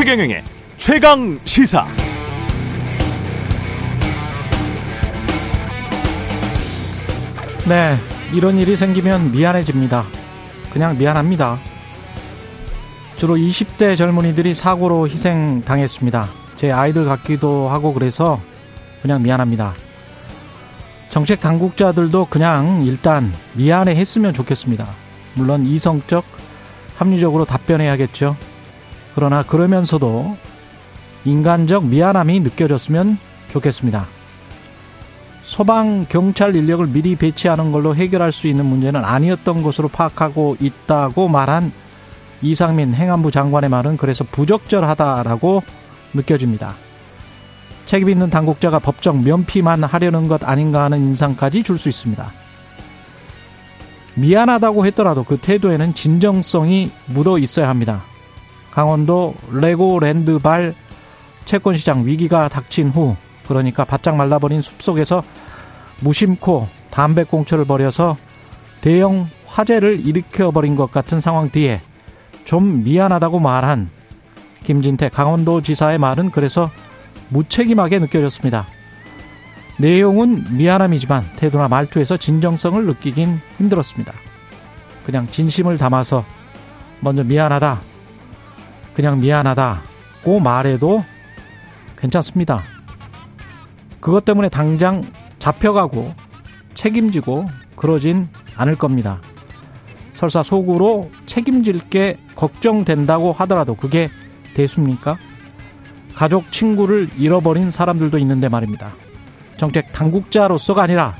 최경영의 최강 시사. 네, 이런 일이 생기면 미안해집니다. 그냥 미안합니다. 주로 20대 젊은이들이 사고로 희생당했습니다. 제 아이들 같기도 하고 그래서 그냥 미안합니다. 정책 당국자들도 그냥 일단 미안해 했으면 좋겠습니다. 물론 이성적, 합리적으로 답변해야겠죠. 그러나 그러면서도 인간적 미안함이 느껴졌으면 좋겠습니다. 소방 경찰 인력을 미리 배치하는 걸로 해결할 수 있는 문제는 아니었던 것으로 파악하고 있다고 말한 이상민 행안부 장관의 말은 그래서 부적절하다라고 느껴집니다. 책임 있는 당국자가 법정 면피만 하려는 것 아닌가 하는 인상까지 줄 수 있습니다. 미안하다고 했더라도 그 태도에는 진정성이 묻어 있어야 합니다. 강원도 레고랜드발 채권시장 위기가 닥친 후 그러니까 바짝 말라버린 숲속에서 무심코 담배꽁초를 버려서 대형 화재를 일으켜버린 것 같은 상황 뒤에 좀 미안하다고 말한 김진태 강원도 지사의 말은 그래서 무책임하게 느껴졌습니다. 내용은 미안함이지만 태도나 말투에서 진정성을 느끼긴 힘들었습니다. 그냥 진심을 담아서 먼저 미안하다. 그냥 미안하다고 말해도 괜찮습니다. 그것 때문에 당장 잡혀가고 책임지고 그러진 않을 겁니다. 설사 속으로 책임질 게 걱정된다고 하더라도 그게 대수입니까? 가족, 친구를 잃어버린 사람들도 있는데 말입니다. 정책 당국자로서가 아니라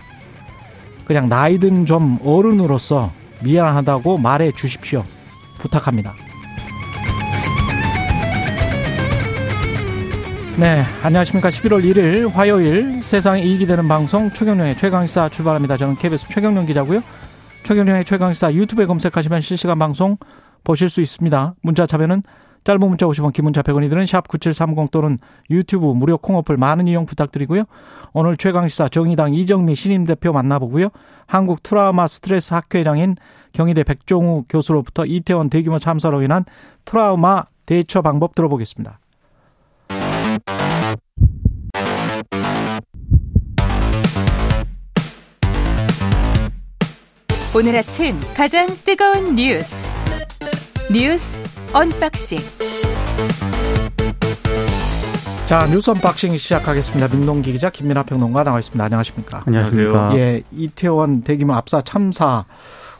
그냥 나이든 좀 어른으로서 미안하다고 말해 주십시오. 부탁합니다. 네, 안녕하십니까. 11월 1일 화요일 세상에 이익이 되는 방송 최경령의 최강시사 출발합니다. 저는 KBS 최경령 기자고요. 최경령의 최강시사 유튜브에 검색하시면 실시간 방송 보실 수 있습니다. 문자 참여는 짧은 문자 50원, 긴 문자 100원이 드는 샵 9730 또는 유튜브 무료 콩어플 많은 이용 부탁드리고요. 오늘 최강시사 정의당 이정미 신임 대표 만나보고요. 한국 트라우마 스트레스 학회장인 경희대 백종우 교수로부터 이태원 대규모 참사로 인한 트라우마 대처 방법 들어보겠습니다. 오늘 아침 가장 뜨거운 뉴스 뉴스 unboxing 자 뉴스 unboxing 시작하겠습니다. 민동기 기자 김민하 평론가 나와 있습니다. 안녕하십니까? 안녕하십니까? 예, 이태원 대규모 압사 참사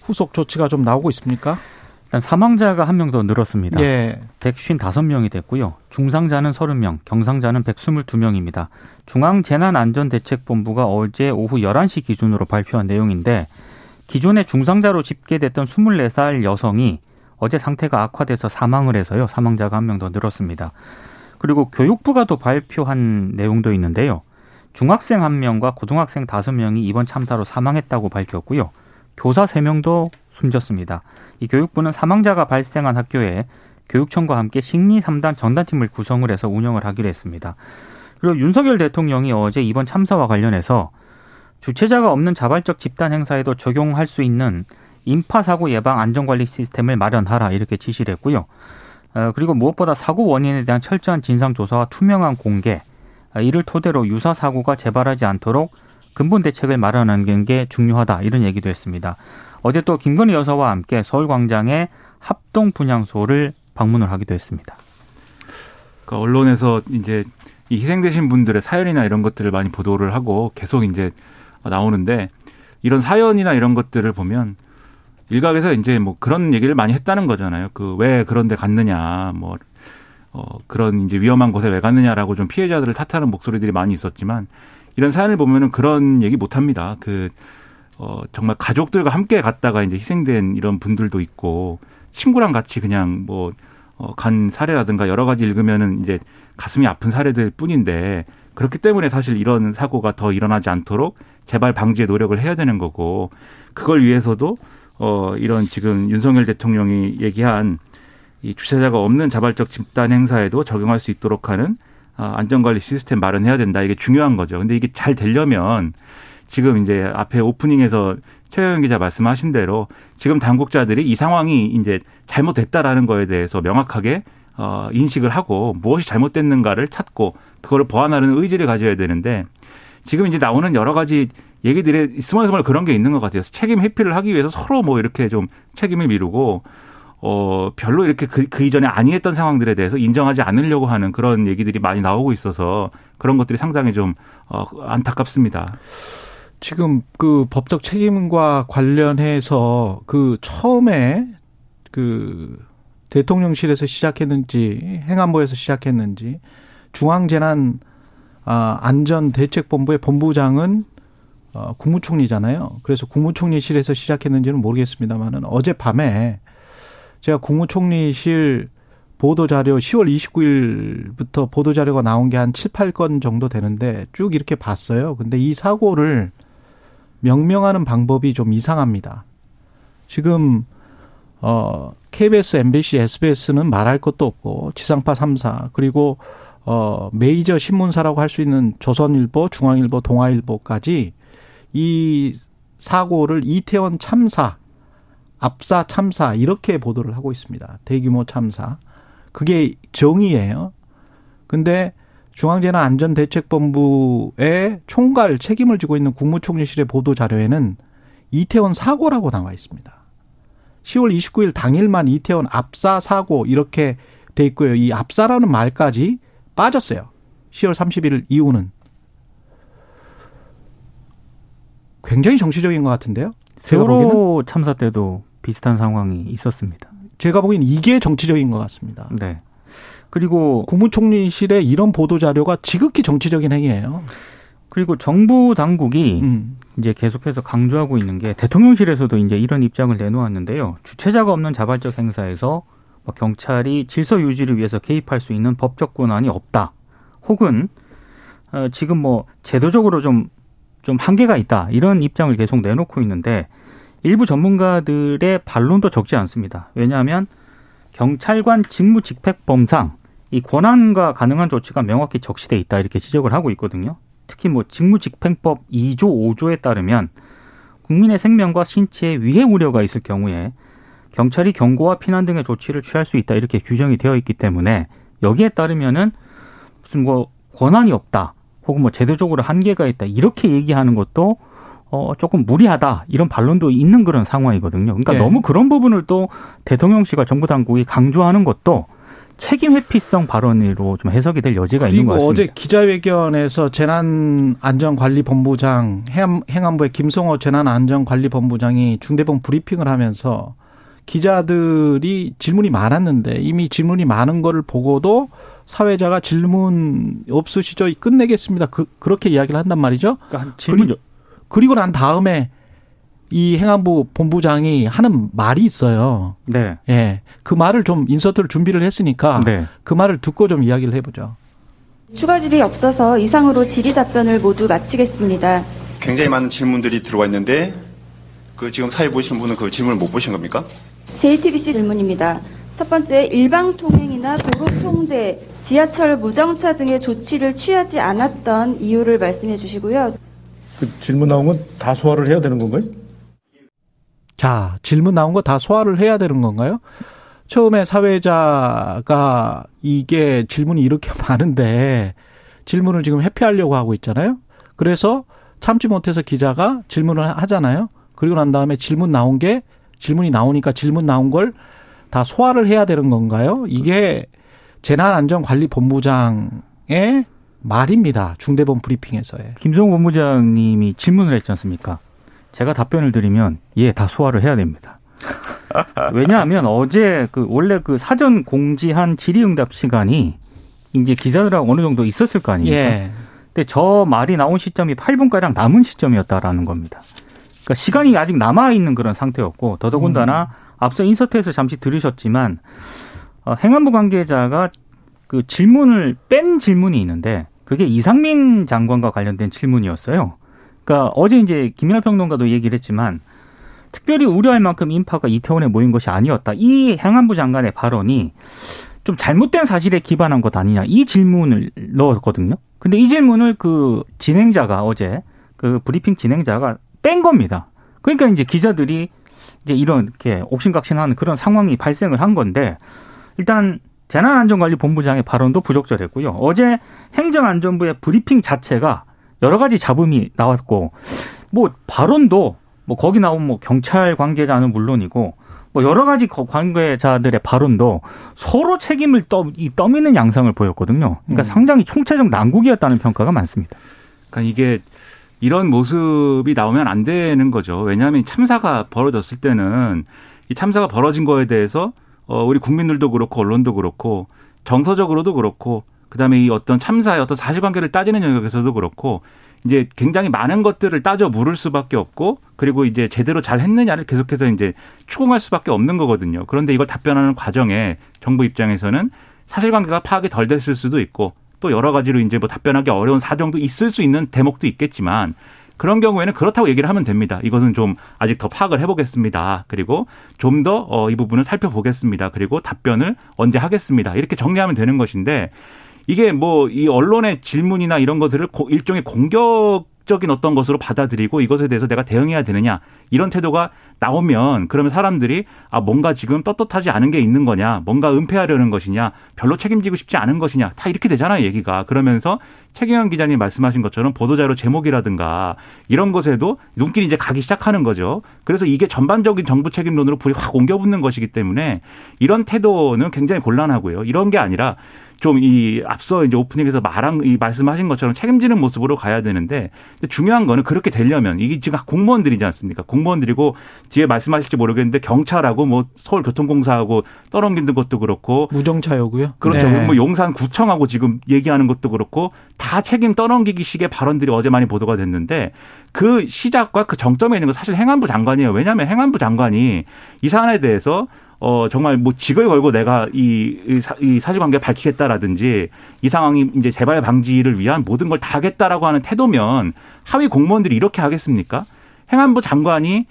후속 조치가 좀 나오고 있습니까? 일단 사망자가 한 명 더 늘었습니다. 예. 155명이 됐고요. 중상자는 30명, 경상자는 122명입니다. 중앙재난안전대책본부가 어제 오후 11시 기준으로 발표한 내용인데 기존에 중상자로 집계됐던 24살 여성이 어제 상태가 악화돼서 사망을 해서요. 사망자가 한 명 더 늘었습니다. 그리고 교육부가 또 발표한 내용도 있는데요. 중학생 한 명과 고등학생 다섯 명이 이번 참사로 사망했다고 밝혔고요. 교사 세명도 숨졌습니다. 이 교육부는 사망자가 발생한 학교에 교육청과 함께 식리 3단 전단팀을 구성을 해서 운영을 하기로 했습니다. 그리고 윤석열 대통령이 어제 이번 참사와 관련해서 주체자가 없는 자발적 집단 행사에도 적용할 수 있는 인파 사고 예방 안전관리 시스템을 마련하라 이렇게 지시를 했고요. 어, 그리고 무엇보다 사고 원인에 대한 철저한 진상 조사와 투명한 공개 어, 이를 토대로 유사 사고가 재발하지 않도록 근본 대책을 마련하는 게 중요하다 이런 얘기도 했습니다. 어제 또 김건희 여사와 함께 서울광장의 합동 분향소를 방문을 하기도 했습니다. 그 언론에서 이제 이 희생되신 분들의 사연이나 이런 것들을 많이 보도를 하고 계속 이제 나오는데 이런 사연이나 이런 것들을 보면 일각에서 이제 뭐 그런 얘기를 많이 했다는 거잖아요. 그 왜 그런 데 갔느냐, 뭐, 어, 그런 이제 위험한 곳에 왜 갔느냐라고 좀 피해자들을 탓하는 목소리들이 많이 있었지만 이런 사연을 보면은 그런 얘기 못 합니다. 그, 어, 정말 가족들과 함께 갔다가 이제 희생된 이런 분들도 있고 친구랑 같이 그냥 뭐, 어, 간 사례라든가 여러 가지 읽으면은 이제 가슴이 아픈 사례들 뿐인데 그렇기 때문에 사실 이런 사고가 더 일어나지 않도록 재발 방지에 노력을 해야 되는 거고 그걸 위해서도 어 이런 지금 윤석열 대통령이 얘기한 이 주체자가 없는 자발적 집단 행사에도 적용할 수 있도록 하는 아, 안전관리 시스템 마련해야 된다. 이게 중요한 거죠. 근데 이게 잘 되려면 지금 이제 앞에 오프닝에서 최영 기자 말씀하신 대로 지금 당국자들이 이 상황이 이제 잘못됐다라는 거에 대해서 명확하게 어, 인식을 하고 무엇이 잘못됐는가를 찾고 그걸 보완하는 의지를 가져야 되는데 지금 이제 나오는 여러 가지 얘기들이 스멀스멀 그런 게 있는 것 같아요. 책임 회피를 하기 위해서 서로 뭐 이렇게 좀 책임을 미루고 어 별로 이렇게 그, 그 이전에 아니했던 상황들에 대해서 인정하지 않으려고 하는 그런 얘기들이 많이 나오고 있어서 그런 것들이 상당히 좀 어, 안타깝습니다. 지금 그 법적 책임과 관련해서 그 처음에 그 대통령실에서 시작했는지 행안부에서 시작했는지 중앙재난 아, 안전대책본부의 본부장은 어, 국무총리잖아요. 그래서 국무총리실에서 시작했는지는 모르겠습니다만은 어젯밤에 제가 국무총리실 보도자료 10월 29일부터 보도자료가 나온 게 한 7, 8건 정도 되는데 쭉 이렇게 봤어요. 근데 이 사고를 명명하는 방법이 좀 이상합니다. 지금 어 KBS, MBC, SBS는 말할 것도 없고 지상파 3사 그리고 어 메이저 신문사라고 할 수 있는 조선일보, 중앙일보, 동아일보까지 이 사고를 이태원 참사, 압사 참사 이렇게 보도를 하고 있습니다. 대규모 참사. 그게 정의예요. 근데 중앙재난안전대책본부의 총괄 책임을 지고 있는 국무총리실의 보도 자료에는 이태원 사고라고 나와 있습니다. 10월 29일 당일만 이태원 압사 사고 이렇게 돼 있고요. 이 압사라는 말까지 빠졌어요. 10월 31일 이후는 굉장히 정치적인 것 같은데요. 세월호 참사 때도 비슷한 상황이 있었습니다. 제가 보기엔 이게 정치적인 것 같습니다. 네. 그리고 국무총리실의 이런 보도 자료가 지극히 정치적인 행위예요. 그리고 정부 당국이 음. 이제 계속해서 강조하고 있는 게 대통령실에서도 이제 이런 입장을 내놓았는데요. 주체자가 없는 자발적 행사에서 뭐 경찰이 질서 유지를 위해서 개입할 수 있는 법적 권한이 없다. 혹은 어 지금 뭐 제도적으로 좀좀 한계가 있다. 이런 입장을 계속 내놓고 있는데 일부 전문가들의 반론도 적지 않습니다. 왜냐하면 경찰관 직무 직책범상 이 권한과 가능한 조치가 명확히 적시돼 있다 이렇게 지적을 하고 있거든요. 특히 뭐 직무집행법 2조 5조에 따르면 국민의 생명과 신체에 위해 우려가 있을 경우에 경찰이 경고와 피난 등의 조치를 취할 수 있다 이렇게 규정이 되어 있기 때문에 여기에 따르면은 무슨 뭐 권한이 없다 혹은 뭐 제도적으로 한계가 있다 이렇게 얘기하는 것도 어 조금 무리하다 이런 반론도 있는 그런 상황이거든요. 그러니까 네. 너무 그런 부분을 또 대통령실과 정부 당국이 강조하는 것도 책임 회피성 발언으로 좀 해석이 될 여지가 있는 것 같습니다. 어제 기자회견에서 재난안전관리본부장 행- 행안부의 김성호 재난안전관리본부장이 중대본 브리핑을 하면서 기자들이 질문이 많았는데 이미 질문이 많은 거를 보고도 사회자가 질문 없으시죠? 끝내겠습니다. 그, 그렇게 이야기를 한단 말이죠. 그러니까 한 질문 그리- 그리고 난 다음에 이 행안부 본부장이 하는 말이 있어요. 네. 예. 그 말을 좀 인서트를 준비를 했으니까 네. 그 말을 듣고 좀 이야기를 해보죠. 추가 질이 없어서 이상으로 질의 답변을 모두 마치겠습니다. 굉장히 많은 질문들이 들어와 있는데 그 지금 사회 보시는 분은 그 질문을 못 보신 겁니까? JTBC 질문입니다. 첫 번째, 일방 통행이나 도로 통제, 지하철 무정차 등의 조치를 취하지 않았던 이유를 말씀해 주시고요. 그 질문 나온 건 다 소화를 해야 되는 건가요? 자, 질문 나온 거 다 소화를 해야 되는 건가요? 처음에 사회자가 이게 질문이 이렇게 많은데 질문을 지금 회피하려고 하고 있잖아요. 그래서 참지 못해서 기자가 질문을 하잖아요. 그리고 난 다음에 질문 나온 게 질문이 나오니까 질문 나온 걸 다 소화를 해야 되는 건가요? 이게 재난안전관리본부장의 말입니다. 중대본 브리핑에서의. 김성호 본부장님이 질문을 했지 않습니까? 제가 답변을 드리면 예, 다 소화를 해야 됩니다. 왜냐하면 어제 그 원래 그 사전 공지한 질의응답 시간이 이제 기자들하고 어느 정도 있었을 거 아닙니까? 예. 근데 저 말이 나온 시점이 8분가량 남은 시점이었다라는 겁니다. 그러니까 시간이 아직 남아 있는 그런 상태였고, 더더군다나 앞서 인서트에서 잠시 들으셨지만, 어, 행안부 관계자가 그 질문을 뺀 질문이 있는데, 그게 이상민 장관과 관련된 질문이었어요. 그러니까 어제 이제 김민하 평론가도 얘기를 했지만, 특별히 우려할 만큼 인파가 이태원에 모인 것이 아니었다. 이 행안부 장관의 발언이 좀 잘못된 사실에 기반한 것 아니냐. 이 질문을 넣었거든요. 근데 이 질문을 그 진행자가 어제 그 브리핑 진행자가 뺀 겁니다. 그러니까 이제 기자들이 이제 이런 이렇게 옥신각신하는 그런 상황이 발생을 한 건데 일단 재난안전관리본부장의 발언도 부적절했고요. 어제 행정안전부의 브리핑 자체가 여러 가지 잡음이 나왔고 뭐 발언도 뭐 거기 나온 뭐 경찰 관계자는 물론이고 뭐 여러 가지 관계자들의 발언도 서로 책임을 떠, 이 떠미는 양상을 보였거든요. 그러니까 음. 상당히 총체적 난국이었다는 평가가 많습니다. 그러니까 이게 이런 모습이 나오면 안 되는 거죠. 왜냐하면 참사가 벌어졌을 때는 이 참사가 벌어진 거에 대해서 어 우리 국민들도 그렇고 언론도 그렇고 정서적으로도 그렇고 그다음에 이 어떤 참사의 어떤 사실관계를 따지는 영역에서도 그렇고 이제 굉장히 많은 것들을 따져 물을 수밖에 없고 그리고 이제 제대로 잘 했느냐를 계속해서 이제 추궁할 수밖에 없는 거거든요. 그런데 이걸 답변하는 과정에 정부 입장에서는 사실관계가 파악이 덜 됐을 수도 있고 또 여러 가지로 이제 뭐 답변하기 어려운 사정도 있을 수 있는 대목도 있겠지만 그런 경우에는 그렇다고 얘기를 하면 됩니다. 이것은 좀 아직 더 파악을 해보겠습니다. 그리고 좀 더이 어, 부분을 살펴보겠습니다. 그리고 답변을 언제 하겠습니다. 이렇게 정리하면 되는 것인데 이게 뭐 이 언론의 질문이나 이런 것들을 일종의 공격 적인 어떤 것으로 받아들이고 이것에 대해서 내가 대응해야 되느냐. 이런 태도가 나오면 그러면 사람들이 아 뭔가 지금 떳떳하지 않은 게 있는 거냐. 뭔가 은폐하려는 것이냐. 별로 책임지고 싶지 않은 것이냐. 다 이렇게 되잖아요 얘기가. 그러면서 최경영 기자님 말씀하신 것처럼 보도자료 제목이라든가 이런 것에도 눈길이 이제 가기 시작하는 거죠. 그래서 이게 전반적인 정부 책임론으로 불이 확 옮겨붙는 것이기 때문에 이런 태도는 굉장히 곤란하고요. 이런 게 아니라 좀 이 앞서 이제 오프닝에서 말한 이 말씀하신 것처럼 책임지는 모습으로 가야 되는데 중요한 거는 그렇게 되려면 이게 지금 공무원들이지 않습니까? 공무원들이고 뒤에 말씀하실지 모르겠는데 경찰하고 뭐 서울교통공사하고 떠넘기는 것도 그렇고 무정차요고요. 그렇죠. 네. 뭐 용산구청하고 지금 얘기하는 것도 그렇고 다 책임 떠넘기기 식의 발언들이 어제 많이 보도가 됐는데 그 시작과 그 정점에 있는 건 사실 행안부 장관이에요. 왜냐하면 행안부 장관이 이 사안에 대해서 어, 정말 뭐 직을 걸고 내가 이, 이 사실관계 밝히겠다라든지 이 상황이 이제 재발 방지를 위한 모든 걸 다 하겠다라고 하는 태도면 하위 공무원들이 이렇게 하겠습니까? 행안부 장관이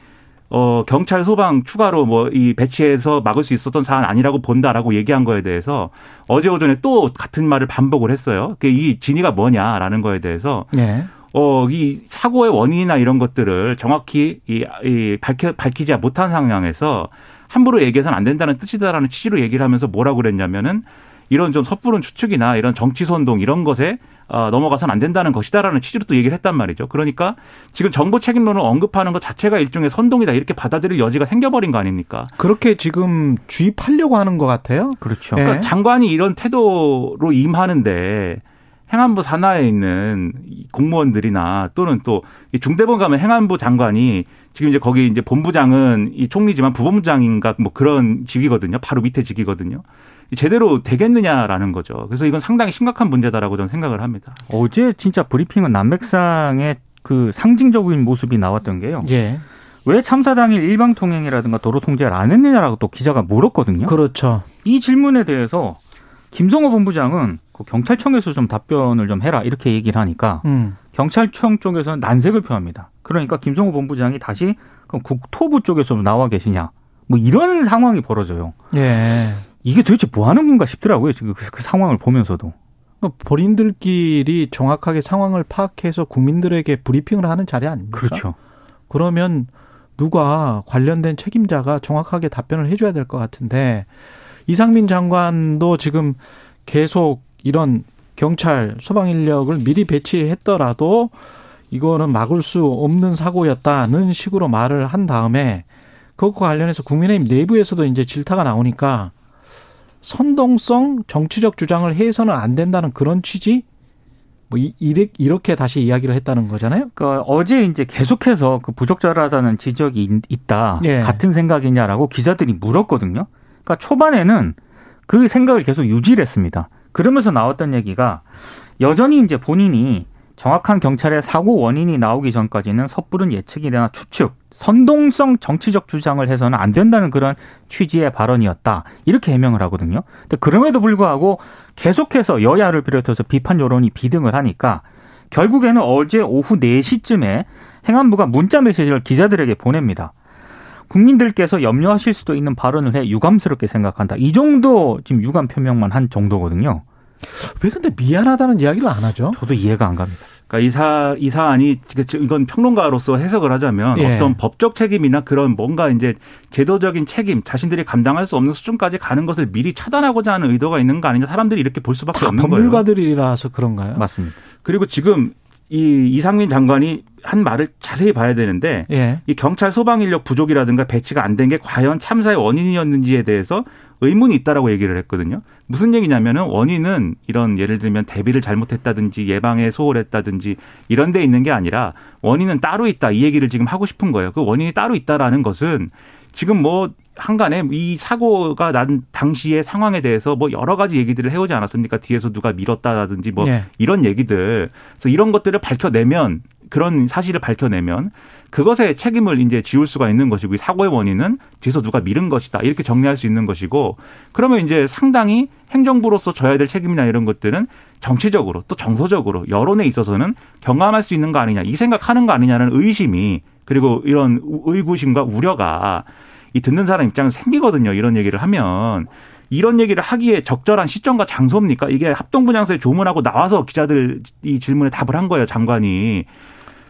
어, 경찰 소방 추가로 뭐 이 배치해서 막을 수 있었던 사안 아니라고 본다라고 얘기한 거에 대해서 어제 오전에 또 같은 말을 반복을 했어요. 이 진위가 뭐냐라는 거에 대해서 네. 어, 이 사고의 원인이나 이런 것들을 정확히 이, 이 밝혀, 밝히지 못한 상황에서 함부로 얘기해서는 안 된다는 뜻이다라는 취지로 얘기를 하면서 뭐라고 그랬냐면은 이런 좀 섣부른 추측이나 이런 정치 선동 이런 것에 어, 넘어가서는 안 된다는 것이다라는 취지로 또 얘기를 했단 말이죠. 그러니까 지금 정보 책임론을 언급하는 것 자체가 일종의 선동이다 이렇게 받아들일 여지가 생겨버린 거 아닙니까? 그렇게 지금 주입하려고 하는 것 같아요. 그렇죠. 그러니까 네. 장관이 이런 태도로 임하는데 행안부 산하에 있는 공무원들이나 또는 또 중대본 가면 행안부 장관이 지금 이제 거기 이제 본부장은 이 총리지만 부본부장인가 뭐 그런 직위거든요. 바로 밑에 직위거든요. 제대로 되겠느냐라는 거죠. 그래서 이건 상당히 심각한 문제다라고 저는 생각을 합니다. 어제 진짜 브리핑은 남맥상의 그 상징적인 모습이 나왔던 게요. 예. 왜 참사 당일 일방 통행이라든가 도로 통제를 안 했느냐라고 또 기자가 물었거든요. 그렇죠. 이 질문에 대해서 김성호 본부장은 그 경찰청에서 좀 답변을 좀 해라 이렇게 얘기를 하니까 음. 경찰청 쪽에서는 난색을 표합니다. 그러니까 김성호 본부장이 다시 그럼 국토부 쪽에서 나와 계시냐 뭐 이런 상황이 벌어져요. 예. 이게 도대체 뭐 하는 건가 싶더라고요. 지금 그, 그 상황을 보면서도. 그러니까 본인들끼리 정확하게 상황을 파악해서 국민들에게 브리핑을 하는 자리 아닙니까? 그렇죠. 그러면 누가 관련된 책임자가 정확하게 답변을 해줘야 될 것 같은데 이상민 장관도 지금 계속 이런 경찰 소방 인력을 미리 배치했더라도 이거는 막을 수 없는 사고였다는 식으로 말을 한 다음에 그것과 관련해서 국민의힘 내부에서도 이제 질타가 나오니까 선동성 정치적 주장을 해서는 안 된다는 그런 취지 뭐 이렇게 다시 이야기를 했다는 거잖아요. 그러니까 어제 이제 계속해서 그 부적절하다는 지적이 있다. 예. 같은 생각이냐라고 기자들이 물었거든요. 그러니까 초반에는 그 생각을 계속 유지를 했습니다. 그러면서 나왔던 얘기가 여전히 이제 본인이 정확한 경찰의 사고 원인이 나오기 전까지는 섣부른 예측이나 추측, 선동성 정치적 주장을 해서는 안 된다는 그런 취지의 발언이었다. 이렇게 해명을 하거든요. 근데 그럼에도 불구하고 계속해서 여야를 비롯해서 비판 여론이 비등을 하니까 결국에는 어제 오후 4시쯤에 행안부가 문자 메시지를 기자들에게 보냅니다. 국민들께서 염려하실 수도 있는 발언을 해 유감스럽게 생각한다. 이 정도 지금 유감 표명만 한 정도거든요. 왜 근데 미안하다는 이야기를 안 하죠? 저도 이해가 안 갑니다. 그러니까 이 사, 이 사안이 이건 평론가로서 해석을 하자면 예. 어떤 법적 책임이나 그런 뭔가 이제 제도적인 책임, 자신들이 감당할 수 없는 수준까지 가는 것을 미리 차단하고자 하는 의도가 있는 거 아니냐 사람들이 이렇게 볼 수밖에 다 없는 거예요. 법률가들이라서 그런가요? 맞습니다. 그리고 지금 이 이상민 장관이 한 말을 자세히 봐야 되는데 예. 이 경찰 소방 인력 부족이라든가 배치가 안 된 게 과연 참사의 원인이었는지에 대해서 의문이 있다라고 얘기를 했거든요. 무슨 얘기냐면은 원인은 이런 예를 들면 대비를 잘못했다든지 예방에 소홀했다든지 이런 데 있는 게 아니라 원인은 따로 있다 이 얘기를 지금 하고 싶은 거예요. 그 원인이 따로 있다라는 것은 지금 뭐 한간에 이 사고가 난 당시의 상황에 대해서 뭐 여러 가지 얘기들을 해오지 않았습니까? 뒤에서 누가 밀었다라든지 뭐 예. 이런 얘기들. 그래서 이런 것들을 밝혀내면 그런 사실을 밝혀내면 그것에 책임을 이제 지울 수가 있는 것이고 이 사고의 원인은 뒤에서 누가 밀은 것이다 이렇게 정리할 수 있는 것이고 그러면 이제 상당히 행정부로서 져야 될 책임이나 이런 것들은 정치적으로 또 정서적으로 여론에 있어서는 경감할 수 있는 거 아니냐 이 생각하는 거 아니냐는 의심이 그리고 이런 의구심과 우려가 이 듣는 사람 입장에서 생기거든요 이런 얘기를 하면 이런 얘기를 하기에 적절한 시점과 장소입니까? 이게 합동분양소에 조문하고 나와서 기자들 이 질문에 답을 한 거예요 장관이.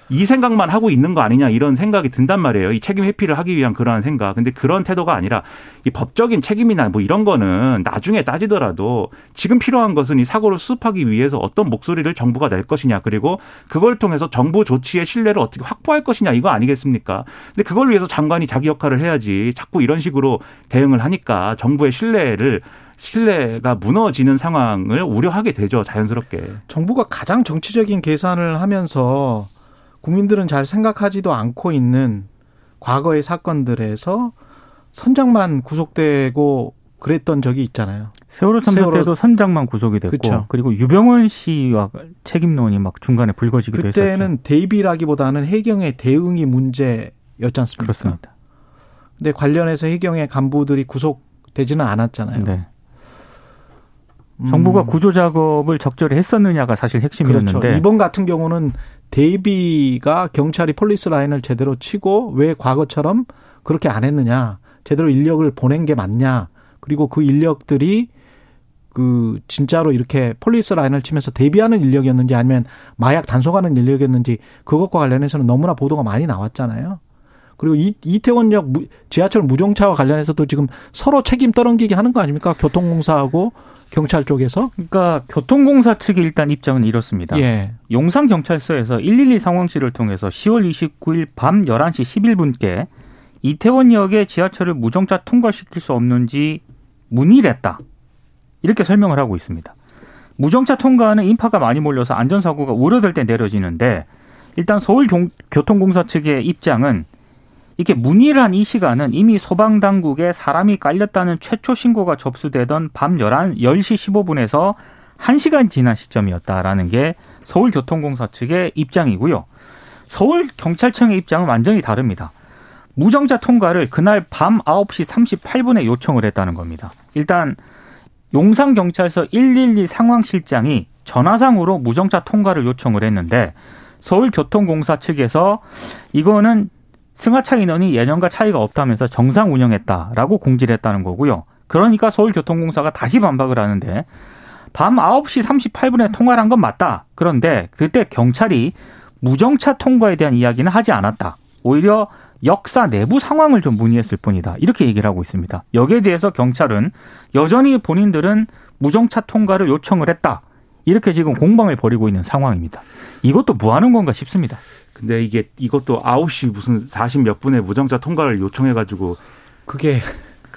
이 생각만 하고 있는 거 아니냐 이런 생각이 든단 말이에요. 이 책임 회피를 하기 위한 그러한 생각. 근데 그런 태도가 아니라 이 법적인 책임이나 뭐 이런 거는 나중에 따지더라도 지금 필요한 것은 이 사고를 수습하기 위해서 어떤 목소리를 정부가 낼 것이냐 그리고 그걸 통해서 정부 조치의 신뢰를 어떻게 확보할 것이냐 이거 아니겠습니까? 근데 그걸 위해서 장관이 자기 역할을 해야지 자꾸 이런 식으로 대응을 하니까 정부의 신뢰를 신뢰가 무너지는 상황을 우려하게 되죠 자연스럽게. 정부가 가장 정치적인 계산을 하면서 국민들은 잘 생각하지도 않고 있는 과거의 사건들에서 선장만 구속되고 그랬던 적이 있잖아요. 세월호 참사 세월호- 때도 선장만 구속이 됐고 그쵸. 그리고 유병원 씨와 책임론이 막 중간에 불거지기도 했었죠. 그때는 대비라기보다는 해경의 대응이 문제였지 않습니까? 그렇습니다. 근데 관련해서 해경의 간부들이 구속되지는 않았잖아요. 네. 음, 정부가 구조 작업을 적절히 했었느냐가 사실 핵심이었는데 그렇죠. 이번 같은 경우는 대비가 경찰이 폴리스 라인을 제대로 치고 왜 과거처럼 그렇게 안 했느냐, 제대로 인력을 보낸 게 맞냐, 그리고 그 인력들이 그 진짜로 이렇게 폴리스 라인을 치면서 대비하는 인력이었는지 아니면 마약 단속하는 인력이었는지 그것과 관련해서는 너무나 보도가 많이 나왔잖아요. 그리고 이, 이태원역 무- 지하철 무정차와 관련해서도 지금 서로 책임 떠넘기게 하는 거 아닙니까? 교통공사하고 경찰 쪽에서. 그러니까 교통공사 측의 일단 입장은 이렇습니다. 예. 용산 경찰서에서 112 상황실을 통해서 10월 29일 밤 11시 11분께 이태원역에 지하철을 무정차 통과시킬 수 없는지 문의를 했다. 이렇게 설명을 하고 있습니다. 무정차 통과는 인파가 많이 몰려서 안전사고가 우려될 때 내려지는데 일단 서울 교통공사 측의 입장은 이렇게 문의를 한이 시간은 이미 소방당국에 사람이 깔렸다는 최초 신고가 접수되던 밤 11, 10시 15분에서 1시간 지난 시점이었다라는 게 서울교통공사 측의 입장이고요. 서울경찰청의 입장은 완전히 다릅니다. 무정차 통과를 그날 밤 9시 38분에 요청을 했다는 겁니다. 일단 용산경찰서 112 상황실장이 전화상으로 무정차 통과를 요청을 했는데 서울교통공사 측에서 이거는 승하차 인원이 예년과 차이가 없다면서 정상 운영했다라고 공지를 했다는 거고요. 그러니까 서울교통공사가 다시 반박을 하는데 밤 9시 38분에 통화를 한 건 맞다. 그런데 그때 경찰이 무정차 통과에 대한 이야기는 하지 않았다. 오히려 역사 내부 상황을 좀 문의했을 뿐이다. 이렇게 얘기를 하고 있습니다. 여기에 대해서 경찰은 여전히 본인들은 무정차 통과를 요청을 했다. 이렇게 지금 공방을 벌이고 있는 상황입니다. 이것도 뭐 하는 건가 싶습니다. 근데 이게 이것도 9시 무슨 40 몇 분에 무정차 통과를 요청해 가지고 그게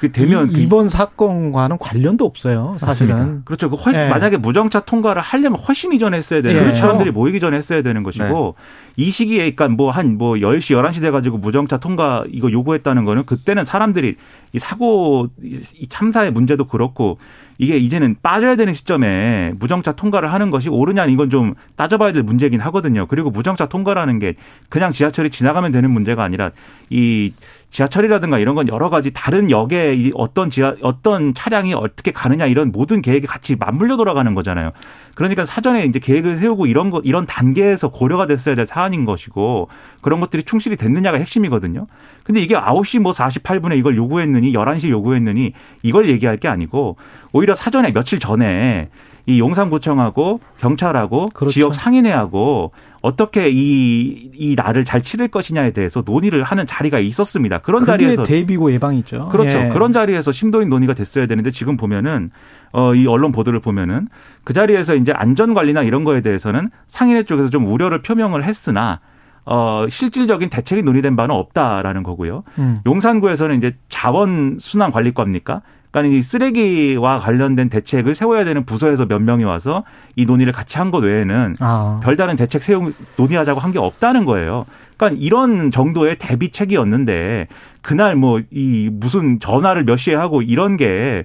그 되면 이, 번 사건과는 관련도 없어요. 사실은. 맞습니다. 그렇죠. 그 훨- 예. 만약에 무정차 통과를 하려면 훨씬 이전에 했어야 되는 예. 그 사람들이 모이기 전에 했어야 되는 것이고 이 시기에 그러니까 뭐한뭐 10시 11시 돼 가지고 무정차 통과 이거 요구했다는 거는 그때는 사람들이 이 사고 이 참사의 문제도 그렇고 이게 이제는 빠져야 되는 시점에 무정차 통과를 하는 것이 옳으냐 이건 좀 따져봐야 될 문제긴 하거든요. 그리고 무정차 통과라는 게 그냥 지하철이 지나가면 되는 문제가 아니라 이 지하철이라든가 이런 건 여러 가지 다른 역에 이 어떤 지하 어떤 차량이 어떻게 가느냐 이런 모든 계획이 같이 맞물려 돌아가는 거잖아요. 그러니까 사전에 이제 계획을 세우고 이런 거 이런 단계에서 고려가 됐어야 될 사안인 것이고 그런 것들이 충실히 됐느냐가 핵심이거든요. 근데 이게 9시 뭐 48분에 이걸 요구했느니 11시 요구했느니 이걸 얘기할 게 아니고 오히려 사전에 며칠 전에 이 용산구청하고 경찰하고 그렇죠. 지역 상인회하고 어떻게 이, 이 날을 잘 치를 것이냐에 대해서 논의를 하는 자리가 있었습니다. 그런 자리에서 대비고 예방이죠. 그렇죠. 예. 그런 자리에서 심도 있는 논의가 됐어야 되는데 지금 보면은 어, 이 언론 보도를 보면은 그 자리에서 이제 안전 관리나 이런 거에 대해서는 상인회 쪽에서 좀 우려를 표명을 했으나 어, 실질적인 대책이 논의된 바는 없다라는 거고요. 음. 용산구에서는 이제 자원 순환 관리과입니까? 그러니까 이 쓰레기와 관련된 대책을 세워야 되는 부서에서 몇 명이 와서 이 논의를 같이 한 것 외에는 아. 별다른 대책 세우 논의하자고 한 게 없다는 거예요. 그러니까 이런 정도의 대비책이었는데 그날 뭐 이 무슨 전화를 몇 시에 하고 이런 게뭐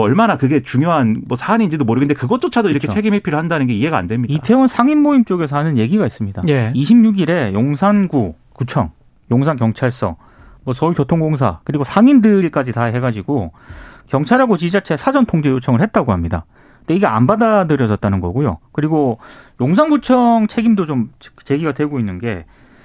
얼마나 그게 중요한 뭐 사안인지도 모르겠는데 그것조차도 이렇게 그렇죠. 책임 회피를 한다는 게 이해가 안 됩니다. 이태원 상인 모임 쪽에서 하는 얘기가 있습니다. 예. 26일에 용산구 구청, 용산 경찰서, 뭐 서울교통공사 그리고 상인들까지 다 해가지고 경찰하고 지자체 사전 통제 요청을 했다고 합니다. 근데 이게 안 받아들여졌다는 거고요. 그리고 용산구청 책임도 좀 제기가 되고 있는 게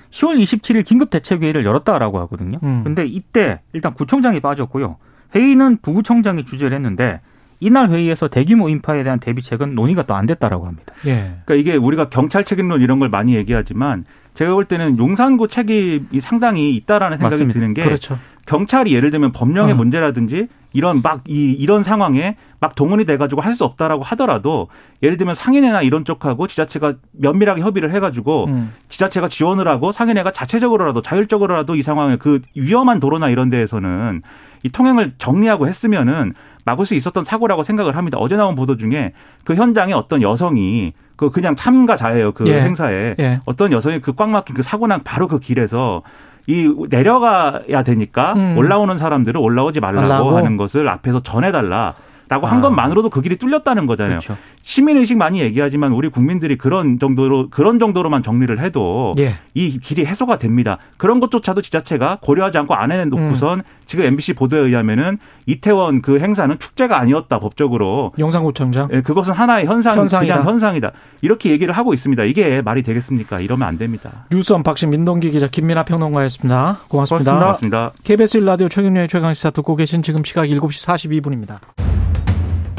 10월 27일 긴급 대책회의를 열었다라고 하거든요. 음. 근데 이때 일단 구청장이 빠졌고요. 회의는 부구청장이 주재를 했는데 이날 회의에서 대규모 인파에 대한 대비책은 논의가 또 안 됐다라고 합니다. 예. 그러니까 이게 우리가 경찰 책임론 이런 걸 많이 얘기하지만 제가 볼 때는 용산구 책임이 상당히 있다라는 생각이 맞습니다. 드는 게 그렇죠. 경찰이 예를 들면 법령의 어. 문제라든지 이런 막 이 이런 상황에 막 동원이 돼 가지고 할 수 없다라고 하더라도 예를 들면 상인회나 이런 쪽하고 지자체가 면밀하게 협의를 해 가지고 음. 지자체가 지원을 하고 상인회가 자체적으로라도 자율적으로라도 이 상황에 그 위험한 도로나 이런 데에서는 이 통행을 정리하고 했으면은 막을 수 있었던 사고라고 생각을 합니다. 어제 나온 보도 중에 그 현장에 어떤 여성이 그 그냥 참가자예요. 그 예. 행사에 예. 어떤 여성이 그 꽉 막힌 그 사고 난 바로 그 길에서 이 내려가야 되니까 음. 올라오는 사람들을 올라오지 말라고 말라고. 하는 것을 앞에서 전해달라. 라고 한 아. 것만으로도 그 길이 뚫렸다는 거잖아요. 그렇죠. 시민의식 많이 얘기하지만 우리 국민들이 그런 정도로, 그런 정도로만 정리를 해도 예. 이 길이 해소가 됩니다. 그런 것조차도 지자체가 고려하지 않고 안 해놓고선 음. 지금 MBC 보도에 의하면은 이태원 그 행사는 축제가 아니었다, 법적으로. 용산구청장. 예, 그것은 하나의 현상, 현상이다. 그냥 현상이다. 이렇게 얘기를 하고 있습니다. 이게 말이 되겠습니까? 이러면 안 됩니다. 뉴스 unboxing 민동기 기자 김민하 평론가였습니다. 고맙습니다. 고맙습니다. KBS 1라디오 최경영의 최강시사 듣고 계신 지금 시각 7시 42분입니다.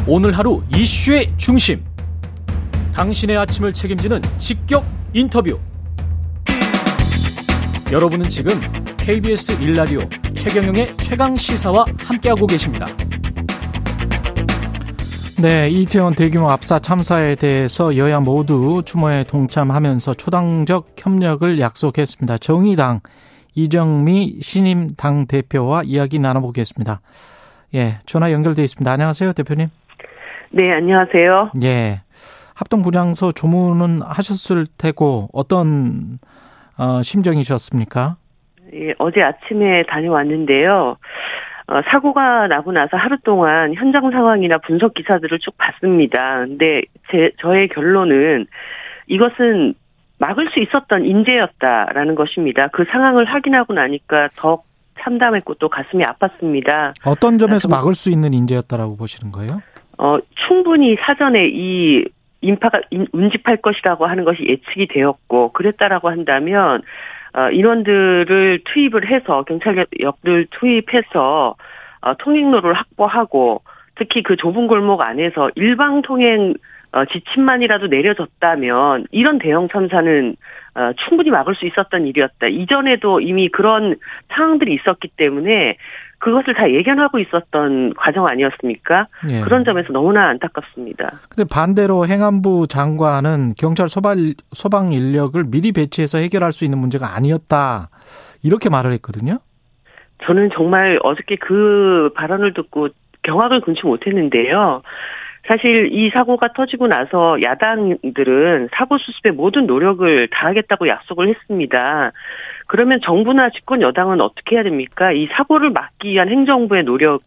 오늘 하루 이슈의 중심. 당신의 아침을 책임지는 직격 인터뷰. 여러분은 지금 KBS 1라디오 최경영의 최강 시사와 함께하고 계십니다. 네, 이태원 대규모 압사 참사에 대해서 여야 모두 추모에 동참하면서 초당적 협력을 약속했습니다. 정의당 이정미 신임 당 대표와 이야기 나눠보겠습니다. 예, 전화 연결돼 있습니다. 안녕하세요, 대표님. 네, 안녕하세요. 예, 합동분향소 조문은 하셨을 테고 어떤 어, 심정이셨습니까? 예, 어제 아침에 다녀왔는데요. 어, 사고가 나고 나서 하루 동안 현장 상황이나 분석 기사들을 쭉 봤습니다. 근데 제, 저의 결론은 이것은 막을 수 있었던 인재였다라는 것입니다. 그 상황을 확인하고 나니까 더 참담했고 또 가슴이 아팠습니다. 어떤 점에서 좀- 막을 수 있는 인재였다라고 보시는 거예요? 어, 충분히 사전에 이 인파가 인- 운집할 것이라고 하는 것이 예측이 되었고 그랬다라고 한다면 어, 인원들을 투입을 해서 경찰력들 투입해서 어, 통행로를 확보하고 특히 그 좁은 골목 안에서 일방 통행 어, 지침만이라도 내려졌다면 이런 대형 참사는 어, 충분히 막을 수 있었던 일이었다. 이전에도 이미 그런 상황들이 있었기 때문에 그것을 다 예견하고 있었던 과정 아니었습니까? 예. 그런 점에서 너무나 안타깝습니다. 근데 반대로 행안부 장관은 경찰 소방, 소방 인력을 미리 배치해서 해결할 수 있는 문제가 아니었다. 이렇게 말을 했거든요. 저는 정말 어저께 그 발언을 듣고 경악을 금치 못했는데요. 사실 이 사고가 터지고 나서 야당들은 사고 수습에 모든 노력을 다하겠다고 약속을 했습니다. 그러면 정부나 집권 여당은 어떻게 해야 됩니까? 이 사고를 막기 위한 행정부의 노력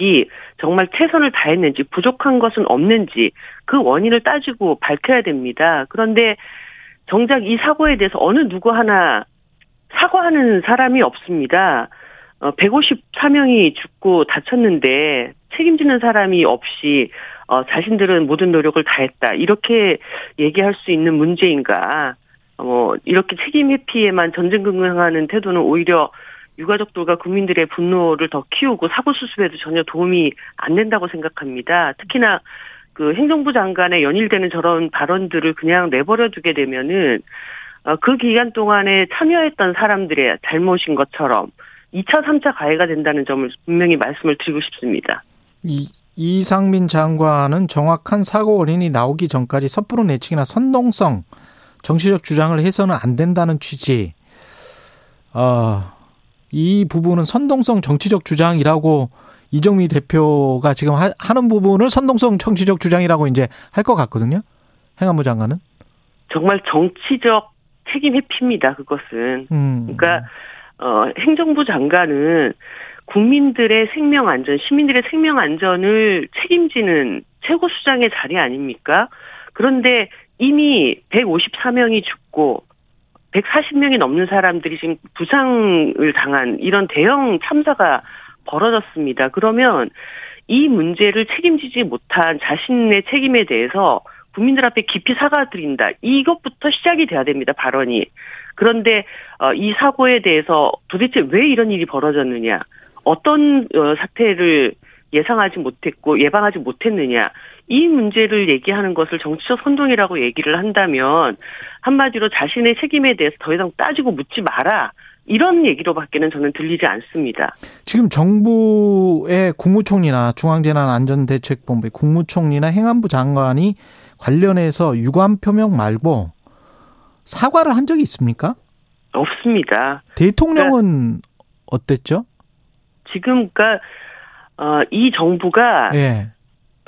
이 정말 최선을 다했는지 부족한 것은 없는지 그 원인을 따지고 밝혀야 됩니다. 그런데 정작 이 사고에 대해서 어느 누구 하나 사과하는 사람이 없습니다. 어, 154명이 죽고 다쳤는데 책임지는 사람이 없이 어, 자신들은 모든 노력을 다했다. 이렇게 얘기할 수 있는 문제인가. 어, 이렇게 책임 회피에만 전쟁긍긍하는 태도는 오히려 유가족들과 국민들의 분노를 더 키우고 사고 수습에도 전혀 도움이 안 된다고 생각합니다. 특히나 그 행정부 장관의 연일되는 저런 발언들을 그냥 내버려 두게 되면은 어, 그 기간 동안에 참여했던 사람들의 잘못인 것처럼 2차, 3차 가해가 된다는 점을 분명히 말씀을 드리고 싶습니다. 이, 이상민 장관은 정확한 사고 원인이 나오기 전까지 섣부른 예측이나 선동성, 정치적 주장을 해서는 안 된다는 취지. 어, 이 부분은 선동성 정치적 주장이라고 이정미 대표가 지금 하, 는 부분을 선동성 정치적 주장이라고 이제 할 것 같거든요. 행안부 장관은. 정말 정치적 책임 회피입니다. 그것은. 음. 그러니까 어, 행정부 장관은 국민들의 생명 안전, 시민들의 생명 안전을 책임지는 최고 수장의 자리 아닙니까? 그런데 이미 154명이 죽고 140명이 넘는 사람들이 지금 부상을 당한 이런 대형 참사가 벌어졌습니다. 그러면 이 문제를 책임지지 못한 자신의 책임에 대해서 국민들 앞에 깊이 사과드린다. 이것부터 시작이 돼야 됩니다. 발언이. 그런데 어, 이 사고에 대해서 도대체 왜 이런 일이 벌어졌느냐, 어떤 어, 사태를 예상하지 못했고 예방하지 못했느냐 이 문제를 얘기하는 것을 정치적 선동이라고 얘기를 한다면 한마디로 자신의 책임에 대해서 더 이상 따지고 묻지 마라. 이런 얘기로밖에는 저는 들리지 않습니다. 지금 정부의 국무총리나 중앙재난안전대책본부의 국무총리나 행안부 장관이 관련해서 유감 표명 말고 사과를 한 적이 있습니까? 없습니다. 대통령은 그러니까 어땠죠? 지금 그러니까 어, 이 정부가 예.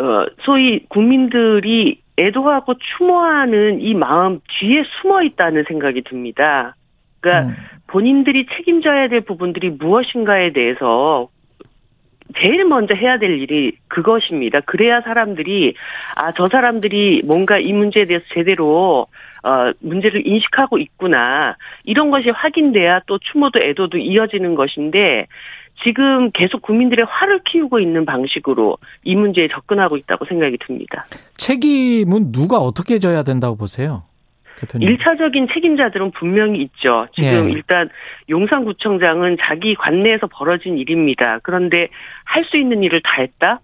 어, 소위 국민들이 애도하고 추모하는 이 마음 뒤에 숨어 있다는 생각이 듭니다. 그러니까 음. 본인들이 책임져야 될 부분들이 무엇인가에 대해서 제일 먼저 해야 될 일이 그것입니다. 그래야 사람들이 아 저 사람들이 뭔가 이 문제에 대해서 제대로 어 문제를 인식하고 있구나 이런 것이 확인돼야 또 추모도 애도도 이어지는 것인데 지금 계속 국민들의 화를 키우고 있는 방식으로 이 문제에 접근하고 있다고 생각이 듭니다. 책임은 누가 어떻게 져야 된다고 보세요? 대표님. 1차적인 책임자들은 분명히 있죠. 지금 예. 일단 용산구청장은 자기 관내에서 벌어진 일입니다. 그런데 할 수 있는 일을 다 했다?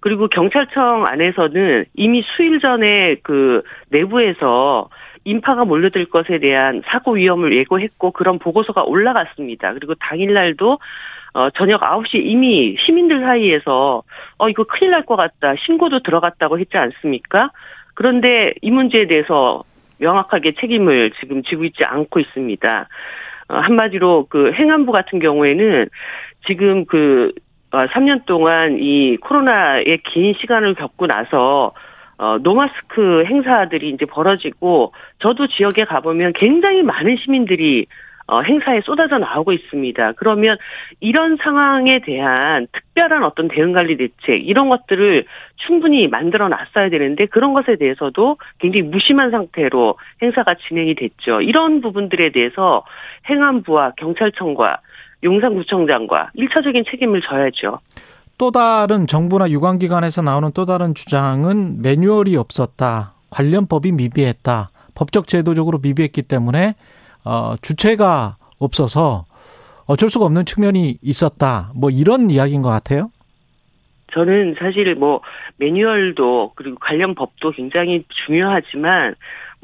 그리고 경찰청 안에서는 이미 수일 전에 그 내부에서 인파가 몰려들 것에 대한 사고 위험을 예고했고 그런 보고서가 올라갔습니다. 그리고 당일날도 어, 저녁 9시 이미 시민들 사이에서 어, 이거 큰일 날 것 같다. 신고도 들어갔다고 했지 않습니까? 그런데 이 문제에 대해서 명확하게 책임을 지금 지고 있지 않고 있습니다. 어, 한마디로 그 행안부 같은 경우에는 지금 그 3년 어, 동안 이 코로나의 긴 시간을 겪고 나서 어, 노마스크 행사들이 이제 벌어지고 저도 지역에 가보면 굉장히 많은 시민들이 어, 행사에 쏟아져 나오고 있습니다. 그러면 이런 상황에 대한 특별한 어떤 대응 관리 대책 이런 것들을 충분히 만들어 놨어야 되는데 그런 것에 대해서도 굉장히 무심한 상태로 행사가 진행이 됐죠. 이런 부분들에 대해서 행안부와 경찰청과 용산구청장과 1차적인 책임을 져야죠. 또 다른 정부나 유관기관에서 나오는 또 다른 주장은 매뉴얼이 없었다. 관련법이 미비했다. 법적 제도적으로 미비했기 때문에 어, 주체가 없어서 어쩔 수가 없는 측면이 있었다. 뭐 이런 이야기인 것 같아요. 저는 사실 뭐 매뉴얼도 그리고 관련 법도 굉장히 중요하지만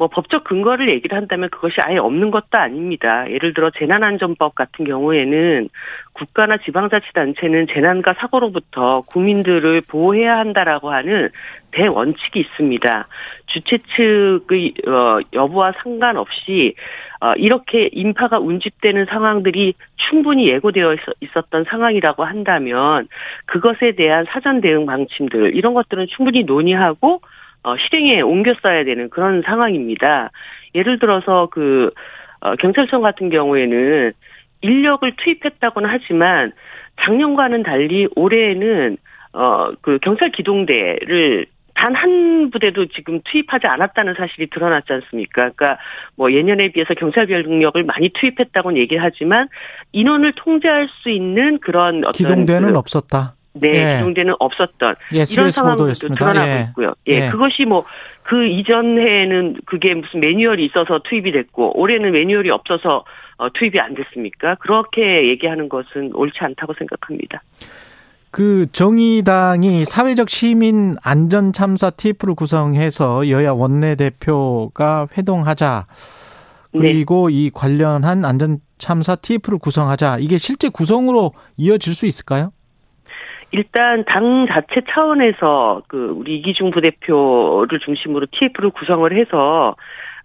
뭐 법적 근거를 얘기를 한다면 그것이 아예 없는 것도 아닙니다. 예를 들어 재난안전법 같은 경우에는 국가나 지방자치단체는 재난과 사고로부터 국민들을 보호해야 한다라고 하는 대원칙이 있습니다. 주최 측의 어, 여부와 상관없이 어, 이렇게 인파가 운집되는 상황들이 충분히 예고되어 있었던 상황이라고 한다면 그것에 대한 사전 대응 방침들 이런 것들은 충분히 논의하고 어, 실행에 옮겨 써야 되는 그런 상황입니다. 예를 들어서 그 어, 경찰청 같은 경우에는 인력을 투입했다고는 하지만 작년과는 달리 올해에는 어 그 경찰 기동대를 단 한 부대도 지금 투입하지 않았다는 사실이 드러났지 않습니까? 그러니까 뭐 예년에 비해서 경찰 병력을 많이 투입했다고는 얘기하지만 인원을 통제할 수 있는 그런 어떤 기동대는 그 없었다. 네, 예. 기동대는 없었던 예, 이런 상황도 드러나고 예. 있고요. 예, 예, 그것이 뭐 그 이전 해에는 그게 무슨 매뉴얼이 있어서 투입이 됐고 올해는 매뉴얼이 없어서 어, 투입이 안 됐습니까? 그렇게 얘기하는 것은 옳지 않다고 생각합니다. 그 정의당이 사회적 시민 안전 참사 TF를 구성해서 여야 원내대표가 회동하자. 그리고 네. 이 관련한 안전 참사 TF를 구성하자. 이게 실제 구성으로 이어질 수 있을까요? 일단 당 자체 차원에서 그 우리 이기중 부대표를 중심으로 TF를 구성을 해서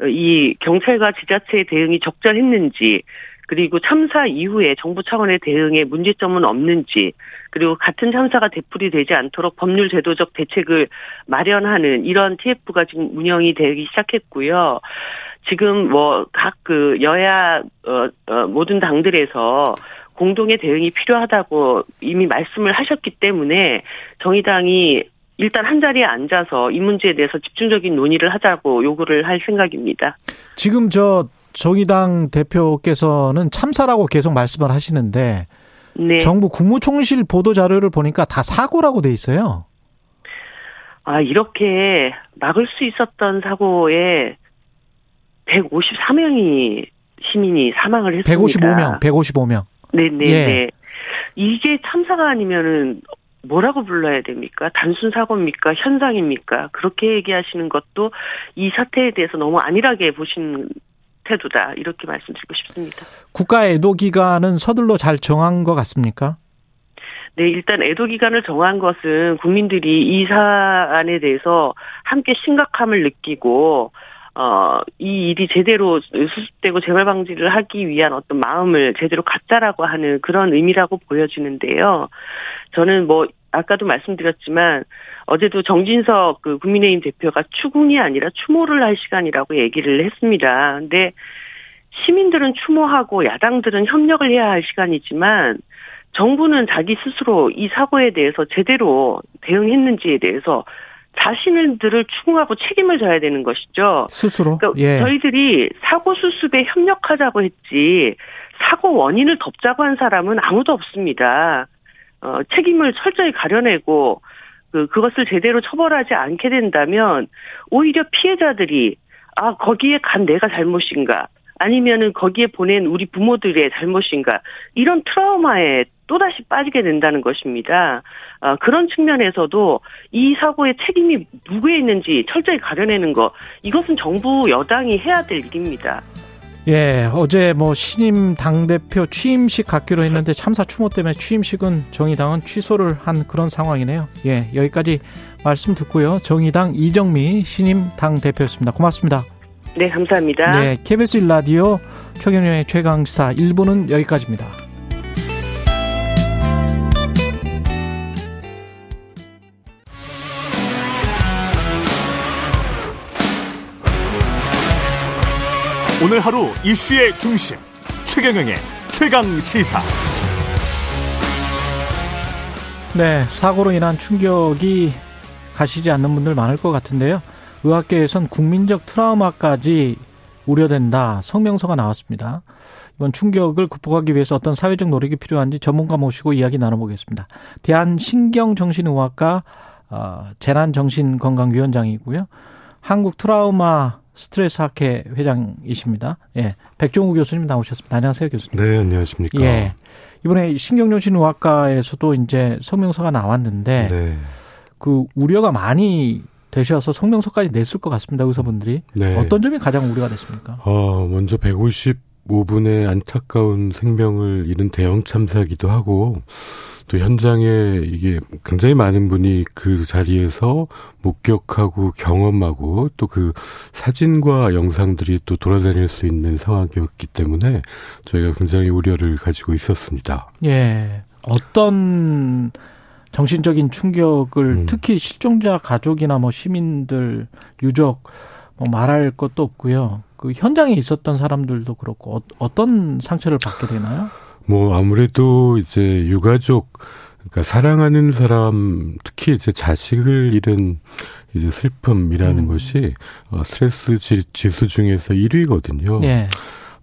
이 경찰과 지자체의 대응이 적절했는지 그리고 참사 이후에 정부 차원의 대응에 문제점은 없는지 그리고 같은 참사가 되풀이 되지 않도록 법률 제도적 대책을 마련하는 이런 TF가 지금 운영이 되기 시작했고요. 지금 뭐 각 그 여야 어, 어 모든 당들에서 공동의 대응이 필요하다고 이미 말씀을 하셨기 때문에 정의당이 일단 한 자리에 앉아서 이 문제에 대해서 집중적인 논의를 하자고 요구를 할 생각입니다. 지금 저 정의당 대표께서는 참사라고 계속 말씀을 하시는데 네. 정부 국무총실 보도 자료를 보니까 다 사고라고 돼 있어요. 아, 이렇게 막을 수 있었던 사고에 154명이 시민이 사망을 했습니다. 155명, 155명. 네네. 예. 네. 이게 참사가 아니면은 뭐라고 불러야 됩니까? 단순 사고입니까? 현상입니까? 그렇게 얘기하시는 것도 이 사태에 대해서 너무 안일하게 보시는 태도다. 이렇게 말씀드리고 싶습니다. 국가 애도 기간은 서둘러 잘 정한 것 같습니까? 네, 일단 애도 기간을 정한 것은 국민들이 이 사안에 대해서 함께 심각함을 느끼고 어, 이 일이 제대로 수습되고 재발 방지를 하기 위한 어떤 마음을 제대로 갖자라고 하는 그런 의미라고 보여지는데요. 저는 뭐, 아까도 말씀드렸지만, 어제도 정진석 그 국민의힘 대표가 추궁이 아니라 추모를 할 시간이라고 얘기를 했습니다. 근데 시민들은 추모하고 야당들은 협력을 해야 할 시간이지만, 정부는 자기 스스로 이 사고에 대해서 제대로 대응했는지에 대해서 자신들을 추궁하고 책임을 져야 되는 것이죠. 스스로. 그러니까 예. 저희들이 사고 수습에 협력하자고 했지 사고 원인을 덮자고 한 사람은 아무도 없습니다. 어, 책임을 철저히 가려내고 그 그것을 제대로 처벌하지 않게 된다면 오히려 피해자들이 아 거기에 간 내가 잘못인가 아니면은 거기에 보낸 우리 부모들의 잘못인가 이런 트라우마에 또다시 빠지게 된다는 것입니다. 아, 그런 측면에서도 이 사고의 책임이 누구에 있는지 철저히 가려내는 것 이것은 정부 여당이 해야 될 일입니다. 예, 어제 뭐 신임 당대표 취임식 갖기로 했는데 참사 추모 때문에 취임식은 정의당은 취소를 한 그런 상황이네요. 예, 여기까지 말씀 듣고요. 정의당 이정미 신임 당대표였습니다. 고맙습니다. 네, 감사합니다. 네, KBS 1라디오 최경영의 최강사 1부는 여기까지입니다. 오늘 하루 이슈의 중심 최경영의 최강 시사. 네, 사고로 인한 충격이 가시지 않는 분들 많을 것 같은데요. 의학계에선 국민적 트라우마까지 우려된다 성명서가 나왔습니다. 이번 충격을 극복하기 위해서 어떤 사회적 노력이 필요한지 전문가 모시고 이야기 나눠보겠습니다. 대한신경정신의학과 어, 재난정신건강위원장이고요. 한국 트라우마 스트레스 학회 회장이십니다. 예. 백종우 교수님 나오셨습니다. 안녕하세요, 교수님. 네, 안녕하십니까. 예. 이번에 신경정신의학과에서도 이제 성명서가 나왔는데 네. 그 우려가 많이 되셔서 성명서까지 냈을 것 같습니다, 의사분들이. 네. 어떤 점이 가장 우려가 됐습니까? 어, 먼저 155분의 안타까운 생명을 잃은 대형 참사기도 하고 또 현장에 이게 굉장히 많은 분이 그 자리에서 목격하고 경험하고 또 그 사진과 영상들이 또 돌아다닐 수 있는 상황이었기 때문에 저희가 굉장히 우려를 가지고 있었습니다. 예. 어떤 정신적인 충격을 음. 특히 실종자 가족이나 뭐 시민들 유족 뭐 말할 것도 없고요. 그 현장에 있었던 사람들도 그렇고 어, 떤 상처를 받게 되나요? 뭐 아무래도 이제 유가족 그러니까 사랑하는 사람 특히 이제 자식을 잃은 이제 슬픔이라는 음. 것이 어, 스트레스 지수 중에서 1위거든요. 네.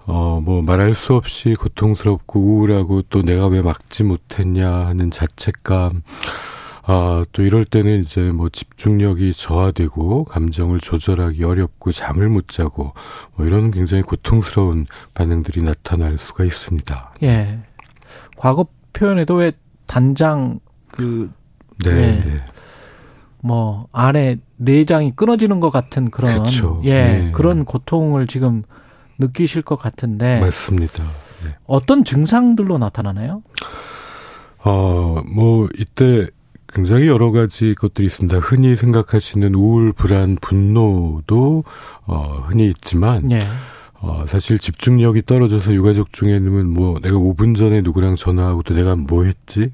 어, 뭐 말할 수 없이 고통스럽고 우울하고 또 내가 왜 막지 못했냐 하는 자책감. 아, 또 이럴 때는 이제 뭐 집중력이 저하되고 감정을 조절하기 어렵고 잠을 못 자고 뭐 이런 굉장히 고통스러운 반응들이 나타날 수가 있습니다. 예. 과거 표현에도 왜 단장 그 네. 네. 네. 뭐 안에 내장이 끊어지는 것 같은 그런 그쵸. 예 네. 그런 고통을 지금 느끼실 것 같은데 맞습니다. 네. 어떤 증상들로 나타나나요? 어, 뭐 이때 굉장히 여러 가지 것들이 있습니다. 흔히 생각하시는 우울, 불안, 분노도 어, 흔히 있지만 예. 어, 사실 집중력이 떨어져서 유가족 중에는 뭐 내가 5분 전에 누구랑 전화하고 또 내가 뭐 했지?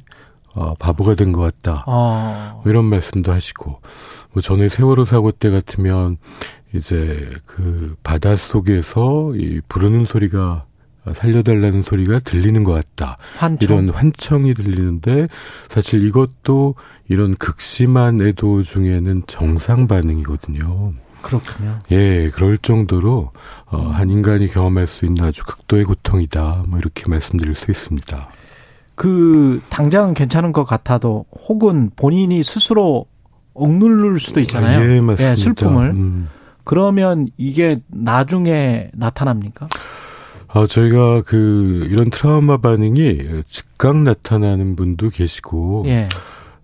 어, 바보가 된 것 같다. 어. 뭐 이런 말씀도 하시고 뭐 전에 세월호 사고 때 같으면 이제 그 바다 속에서 이 부르는 소리가 살려달라는 소리가 들리는 것 같다. 환청. 이런 환청이 들리는데 사실 이것도 이런 극심한 애도 중에는 정상 반응이거든요. 그렇군요. 예, 그럴 정도로 어, 한 인간이 경험할 수 있는 아주 극도의 고통이다. 뭐 이렇게 말씀드릴 수 있습니다. 그 당장은 괜찮은 것 같아도 혹은 본인이 스스로 억누를 수도 있잖아요. 예, 맞습니다. 슬픔을. 음. 그러면 이게 나중에 나타납니까? 어, 저희가 그 이런 트라우마 반응이 즉각 나타나는 분도 계시고 예.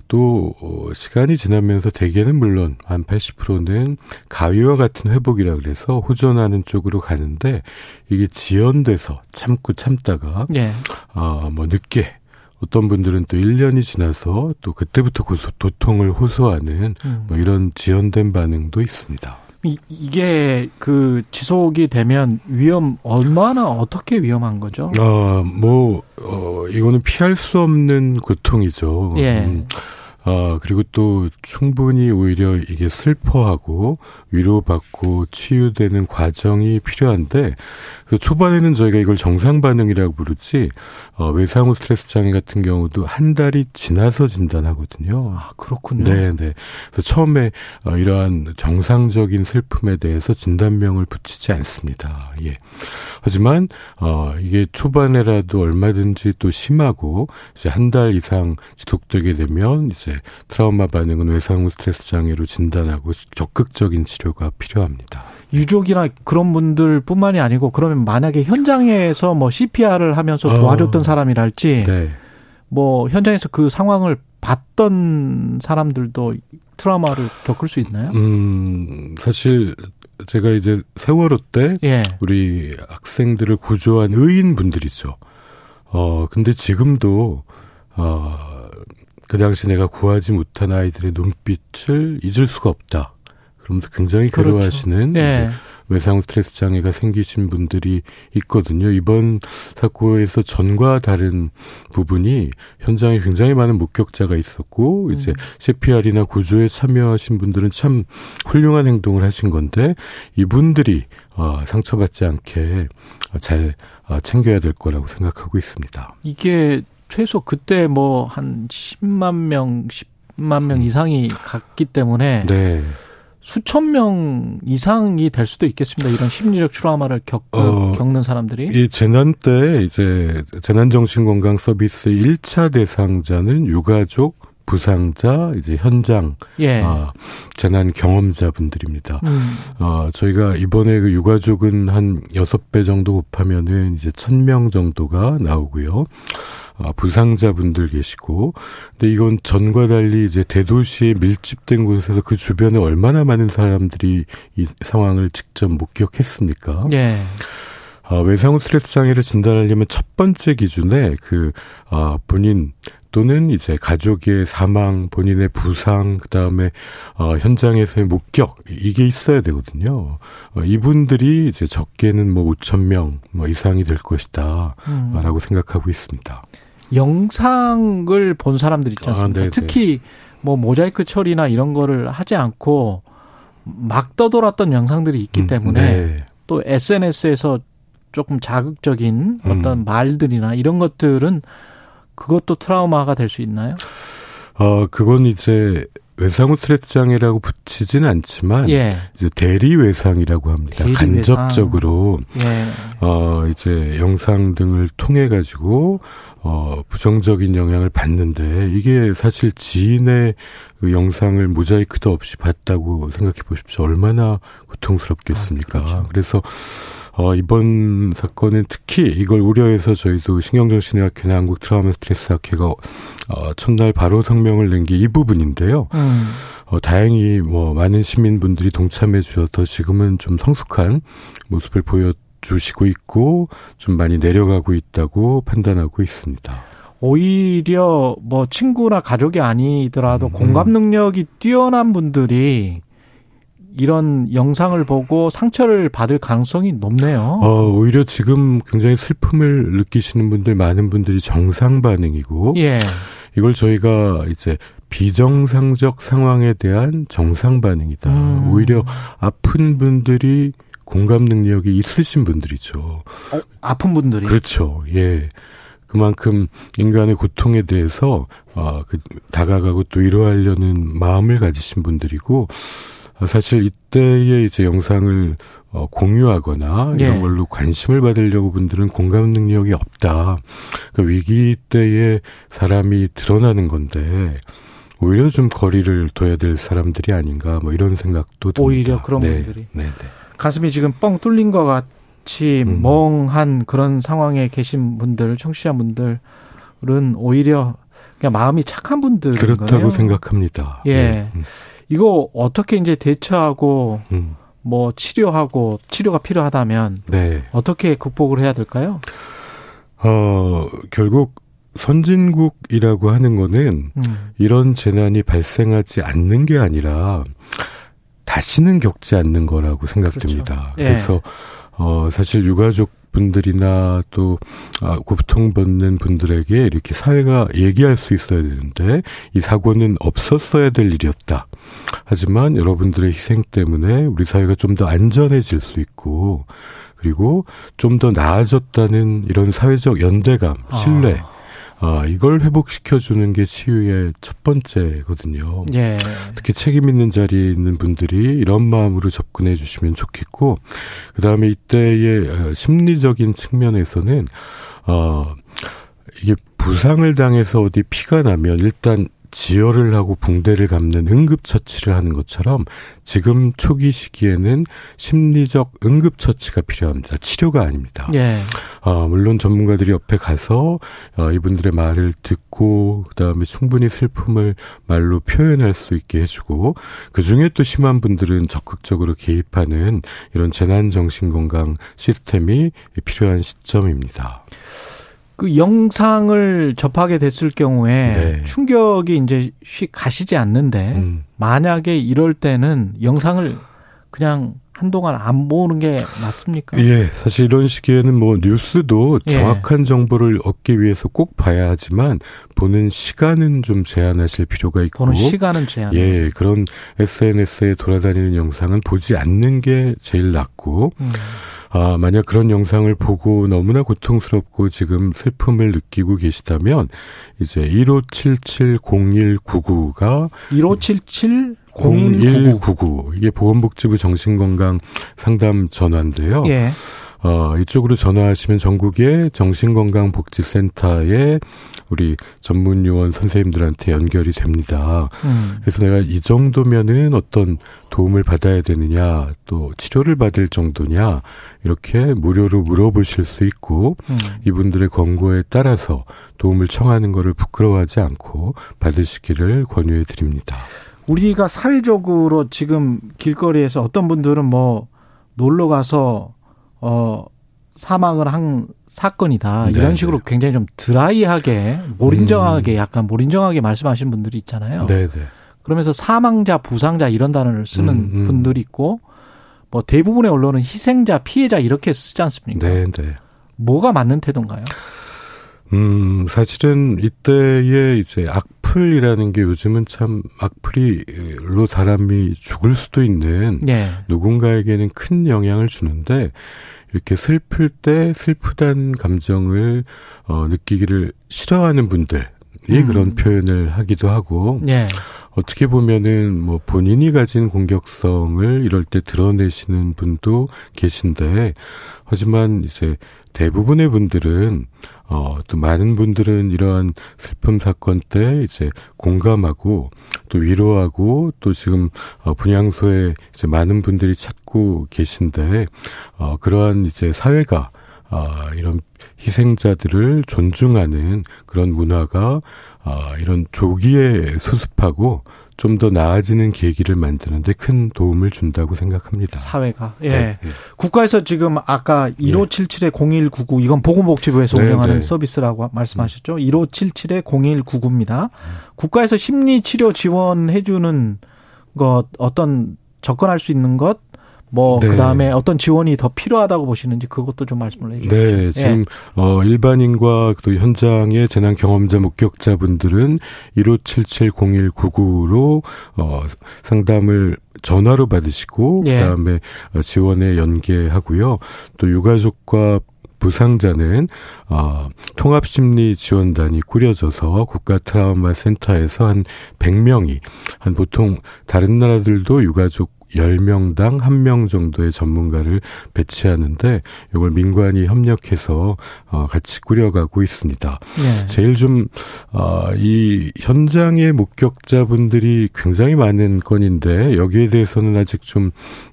또 어, 시간이 지나면서 대개는 물론 한 80%는 가위와 같은 회복이라 그래서 호전하는 쪽으로 가는데 이게 지연돼서 참고 참다가 예. 아뭐 늦게 어떤 분들은 또 1년이 지나서 또 그때부터 고소, 도통을 호소하는 음. 뭐 이런 지연된 반응도 있습니다. 이, 이게 그 지속이 되면 위험 얼마나 어떻게 위험한 거죠? 아, 뭐, 어, 이거는 피할 수 없는 고통이죠. 예. 음, 아, 그리고 또 충분히 오히려 이게 슬퍼하고 위로받고 치유되는 과정이 필요한데, 그 초반에는 저희가 이걸 정상 반응이라고 부르지, 어, 외상후 스트레스 장애 같은 경우도 한 달이 지나서 진단하거든요. 아, 그렇군요. 네, 네. 그래서 처음에 어, 이러한 정상적인 슬픔에 대해서 진단명을 붙이지 않습니다. 예. 하지만 어 이게 초반에라도 얼마든지 또 심하고 이제 한 달 이상 지속되게 되면 이제 트라우마 반응은 외상후 스트레스 장애로 진단하고 적극적인 치료가 필요합니다. 유족이나 그런 분들뿐만이 아니고 그러면 만약에 현장에서 뭐 CPR을 하면서 도와줬던 어. 사람이랄지 네. 뭐 현장에서 그 상황을 봤던 사람들도 트라우마를 겪을 수 있나요? 음, 사실 제가 이제 세월호 때 예. 우리 학생들을 구조한 의인분들이죠. 어, 근데 지금도 어, 그 당시 내가 구하지 못한 아이들의 눈빛을 잊을 수가 없다. 그러면서 굉장히 그렇죠. 괴로워하시는 예. 이제 외상 스트레스 장애가 생기신 분들이 있거든요. 이번 사고에서 전과 다른 부분이 현장에 굉장히 많은 목격자가 있었고 이제 CPR이나 구조에 참여하신 분들은 참 훌륭한 행동을 하신 건데 이분들이 어, 상처받지 않게 잘 어, 챙겨야 될 거라고 생각하고 있습니다. 이게 최소 그때 뭐 한 10만 명, 10만 명 이상이 갔기 때문에 네. 수천 명 이상이 될 수도 있겠습니다. 이런 심리적 트라우마를 겪, 어, 겪는 사람들이. 이 재난 때 이제 재난정신건강 서비스 1차 대상자는 유가족, 부상자, 이제 현장, 예. 아, 재난 경험자분들입니다. 음. 어, 저희가 이번에 그 유가족은 한 여섯 배 정도 곱하면은 이제 천 명 정도가 나오고요. 아, 부상자분들 계시고, 근데 이건 전과 달리 이제 대도시에 밀집된 곳에서 그 주변에 얼마나 많은 사람들이 이 상황을 직접 목격했습니까? 예. 아, 외상후 스트레스 장애를 진단하려면 첫 번째 기준에 그, 아, 본인 또는 이제 가족의 사망, 본인의 부상, 그 다음에, 어, 현장에서의 목격, 이게 있어야 되거든요. 어, 이분들이 이제 적게는 뭐 5천 명 뭐 이상이 될 것이다. 음. 라고 생각하고 있습니다. 영상을 본 사람들 있지 않습니까? 아, 네네. 특히 뭐 모자이크 처리나 이런 거를 하지 않고 막 떠돌았던 영상들이 있기 음, 때문에 네. 또 SNS에서 조금 자극적인 음. 어떤 말들이나 이런 것들은 그것도 트라우마가 될 수 있나요? 어, 그건 이제 외상 후 스트레스 장애라고 붙이진 않지만 예. 이제 대리 외상이라고 합니다. 대리 간접적으로 예. 어 이제 영상 등을 통해 가지고 어 부정적인 영향을 받는데 이게 사실 지인의 그 영상을 모자이크도 없이 봤다고 생각해 보십시오. 얼마나 고통스럽겠습니까? 아, 그렇죠. 그래서 어, 이번 사건은 특히 이걸 우려해서 저희도 신경정신의학회나 한국 트라우마 스트레스 학회가 어, 첫날 바로 성명을 낸 게 이 부분인데요. 음. 어, 다행히 뭐 많은 시민분들이 동참해 주셔서 지금은 좀 성숙한 모습을 보여 주시고 있고 좀 많이 내려가고 있다고 판단하고 있습니다. 오히려 뭐 친구나 가족이 아니더라도 음. 공감 능력이 뛰어난 분들이 이런 영상을 보고 상처를 받을 가능성이 높네요. 어, 오히려 지금 굉장히 슬픔을 느끼시는 분들 많은 분들이 정상 반응이고 예. 이걸 저희가 이제 비정상적 상황에 대한 정상 반응이다. 음. 오히려 아픈 분들이 공감 능력이 있으신 분들이죠. 어, 아픈 분들이 그렇죠. 예. 그만큼 인간의 고통에 대해서 어, 그, 다가가고 또 위로하려는 마음을 가지신 분들이고 어, 사실 이때의 이제 영상을 어, 공유하거나 이런 예. 걸로 관심을 받으려고 분들은 공감 능력이 없다. 그 위기 때에 사람이 드러나는 건데 오히려 좀 거리를 둬야 될 사람들이 아닌가 뭐 이런 생각도 듭니다. 오히려 그런 네. 분들이 네, 네. 가슴이 지금 뻥 뚫린 것 같이 음. 멍한 그런 상황에 계신 분들 청취자분들은 오히려 그냥 마음이 착한 분들 그렇다고 생각합니다. 예. 네. 음. 이거 어떻게 이제 대처하고 음. 뭐 치료하고 치료가 필요하다면 네. 어떻게 극복을 해야 될까요? 어 결국 선진국이라고 하는 거는 음. 이런 재난이 발생하지 않는 게 아니라 다시는 겪지 않는 거라고 생각됩니다. 그렇죠. 예. 그래서 어 사실 유가족 분들이나 또 아, 고통받는 분들에게 이렇게 사회가 얘기할 수 있어야 되는데 이 사고는 없었어야 될 일이었다. 하지만 여러분들의 희생 때문에 우리 사회가 좀 더 안전해질 수 있고 그리고 좀 더 나아졌다는 이런 사회적 연대감, 신뢰 아. 아, 이걸 회복시켜주는 게 치유의 첫 번째거든요. 예. 특히 책임 있는 자리에 있는 분들이 이런 마음으로 접근해 주시면 좋겠고, 그 다음에 이때의 어, 심리적인 측면에서는, 어, 이게 부상을 당해서 어디 피가 나면 일단 지혈을 하고 붕대를 감는 응급처치를 하는 것처럼 지금 초기 시기에는 심리적 응급처치가 필요합니다. 치료가 아닙니다. 예. 어, 물론 전문가들이 옆에 가서 어, 이분들의 말을 듣고 그다음에 충분히 슬픔을 말로 표현할 수 있게 해주고 그중에 또 심한 분들은 적극적으로 개입하는 이런 재난정신건강 시스템이 필요한 시점입니다. 그 영상을 접하게 됐을 경우에 네. 충격이 이제 쉬 가시지 않는데 음. 만약에 이럴 때는 영상을 그냥 한동안 안 보는 게 맞습니까? 예, 사실 이런 시기에는 뭐 뉴스도 예. 정확한 정보를 얻기 위해서 꼭 봐야 하지만 보는 시간은 좀 제한하실 필요가 있고 보는 시간은 제한. 예, 그런 SNS에 돌아다니는 영상은 보지 않는 게 제일 낫고 음. 아, 만약 그런 영상을 보고 너무나 고통스럽고 지금 슬픔을 느끼고 계시다면 이제 15770199가 1577 0199 이게 보건복지부 정신건강 상담 전화인데요. 예. 어, 이쪽으로 전화하시면 전국의 정신건강복지센터에 우리 전문 요원 선생님들한테 연결이 됩니다. 음. 그래서 내가 이 정도면은 어떤 도움을 받아야 되느냐, 또 치료를 받을 정도냐, 이렇게 무료로 물어보실 수 있고, 음. 이분들의 권고에 따라서 도움을 청하는 것을 부끄러워하지 않고 받으시기를 권유해 드립니다. 우리가 사회적으로 지금 길거리에서 어떤 분들은 뭐 놀러 가서 어 사망을 한 사건이다. 이런 네, 식으로 네. 굉장히 좀 드라이하게 몰인정하게 음. 약간 몰인정하게 말씀하시는 분들이 있잖아요. 네, 네. 그러면서 사망자, 부상자 이런 단어를 쓰는 음, 음. 분들이 있고 뭐 대부분의 언론은 희생자, 피해자 이렇게 쓰지 않습니까? 네, 네. 뭐가 맞는 태도인가요? 음, 사실은 이때에 이제 악플이라는 게 요즘은 참 악플이로 사람이 죽을 수도 있는 네. 누군가에게는 큰 영향을 주는데 이렇게 슬플 때 슬프다는 감정을 어, 느끼기를 싫어하는 분들이 음. 그런 표현을 하기도 하고 네. 어떻게 보면은 뭐 본인이 가진 공격성을 이럴 때 드러내시는 분도 계신데 하지만 이제 대부분의 분들은 어, 또 많은 분들은 이러한 슬픔 사건 때 이제 공감하고 또 위로하고 또 지금 어, 분향소에 이제 많은 분들이 찾고 계신데 어, 그러한 이제 사회가 어, 이런 희생자들을 존중하는 그런 문화가 어, 이런 조기에 수습하고 좀 더 나아지는 계기를 만드는데 큰 도움을 준다고 생각합니다. 사회가 예. 네, 예. 국가에서 지금 아까 1577에 0199 이건 보건복지부에서 네, 운영하는 네. 서비스라고 말씀하셨죠. 1577에 0199입니다. 국가에서 심리 치료 지원해 주는 것 어떤 접근할 수 있는 것 뭐 네. 그다음에 어떤 지원이 더 필요하다고 보시는지 그것도 좀 말씀을 해 주십시오. 네, 지금 예. 어 일반인과 또 현장의 재난 경험자 목격자분들은 15770199로 어 상담을 전화로 받으시고 예. 그다음에 어, 지원에 연계하고요. 또 유가족과 부상자는 어, 통합심리 지원단이 꾸려져서 국가 트라우마 센터에서 한 100명이 한 보통 다른 나라들도 유가족 10명당 1명 정도의 전문가를 배치하는데 이걸 민관이 협력해서 어, 같이 꾸려가고 있습니다. 네. 제일 좀, 어, 이 현장의 목격자분들이 굉장히 많은 건인데 여기에 대해서는 아직 좀,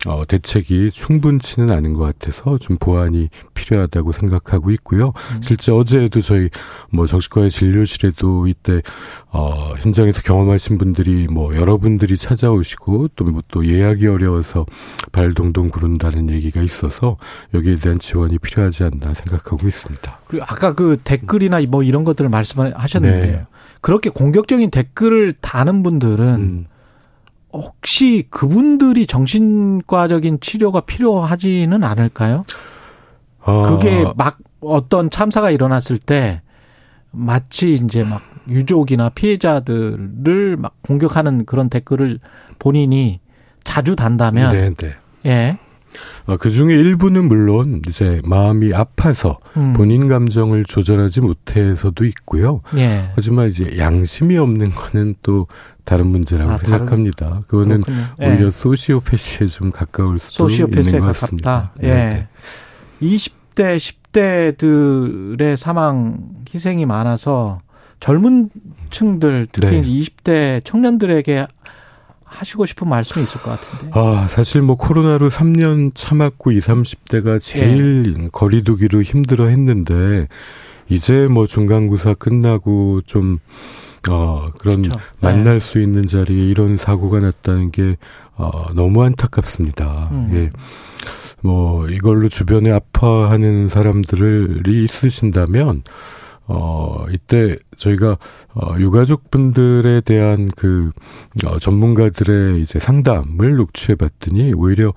어, 대책이 충분치는 않은 것 같아서 좀 보완이 필요하다고 생각하고 있고요. 실제 어제도 저희 뭐 정신과의 진료실에도 이때, 어, 현장에서 경험하신 분들이 뭐 여러분들이 찾아오시고 또뭐또 예약이 어려워서 발 동동 구른다는 얘기가 있어서 여기에 대한 지원이 필요하지 않나 생각하고 있습니다. 그리고 아까 그 댓글이나 뭐 이런 것들을 말씀하셨는데 네. 그렇게 공격적인 댓글을 다는 분들은 음. 혹시 그분들이 정신과적인 치료가 필요하지는 않을까요? 어, 그게 막 어떤 참사가 일어났을 때 마치 이제 막 유족이나 피해자들을 막 공격하는 그런 댓글을 본인이 자주 단다면 네, 네. 예. 어, 그 중에 일부는 물론 이제 마음이 아파서 음. 본인 감정을 조절하지 못해서도 있고요. 예. 하지만 이제 양심이 없는 거는 또 다른 문제라고 아, 다른- 생각합니다. 그거는 그렇군요. 예. 오히려 소시오패시에 좀 가까울 수도 있는 것. 같습니다. 예. 네, 네. 20대, 10대들의 사망 희생이 많아서 젊은 층들 특히 네. 이제 20대 청년들에게 하시고 싶은 말씀이 있을 것 같은데. 아, 사실 뭐 코로나로 3년 참았고 20, 30대가 제일 예. 거리두기로 힘들어 했는데 이제 뭐 중간고사 끝나고 좀 어, 그런 그렇죠. 만날 수 있는 자리에 이런 사고가 났다는 게 어, 너무 안타깝습니다. 음. 예. 뭐 이걸로 주변에 아파하는 사람들이 있으신다면 어, 이때 저희가, 어, 유가족분들에 대한 그, 어, 전문가들의 이제 상담을 녹취해 봤더니 오히려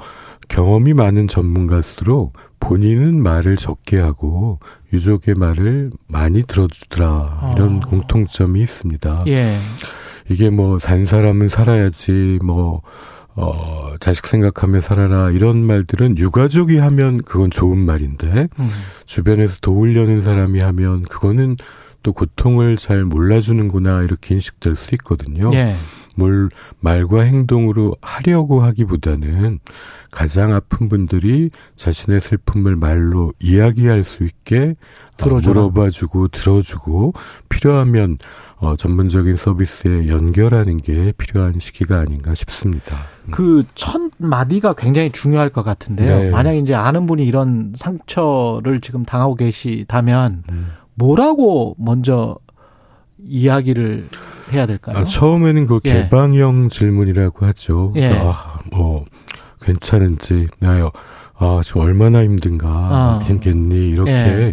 경험이 많은 전문가일수록 본인은 말을 적게 하고 유족의 말을 많이 들어주더라. 이런 아. 공통점이 있습니다. 예. 이게 뭐, 산 사람은 살아야지, 뭐, 어, 자식 생각하며 살아라, 이런 말들은 유가족이 하면 그건 좋은 말인데, 음. 주변에서 도우려는 사람이 하면 그거는 또 고통을 잘 몰라주는구나, 이렇게 인식될 수 있거든요. 예. 뭘 말과 행동으로 하려고 하기보다는 가장 아픈 분들이 자신의 슬픔을 말로 이야기할 수 있게 어, 들어줘라. 물어봐주고 들어주고 필요하면 어, 전문적인 서비스에 연결하는 게 필요한 시기가 아닌가 싶습니다. 그 첫 마디가 굉장히 중요할 것 같은데요. 네. 만약 이제 아는 분이 이런 상처를 지금 당하고 계시다면 음. 뭐라고 먼저 이야기를 해야 될까요? 아, 처음에는 그 예. 개방형 질문이라고 하죠. 예. 아, 뭐 괜찮은지 나요. 아, 지금 얼마나 힘든가 아. 힘겠니 이렇게 예.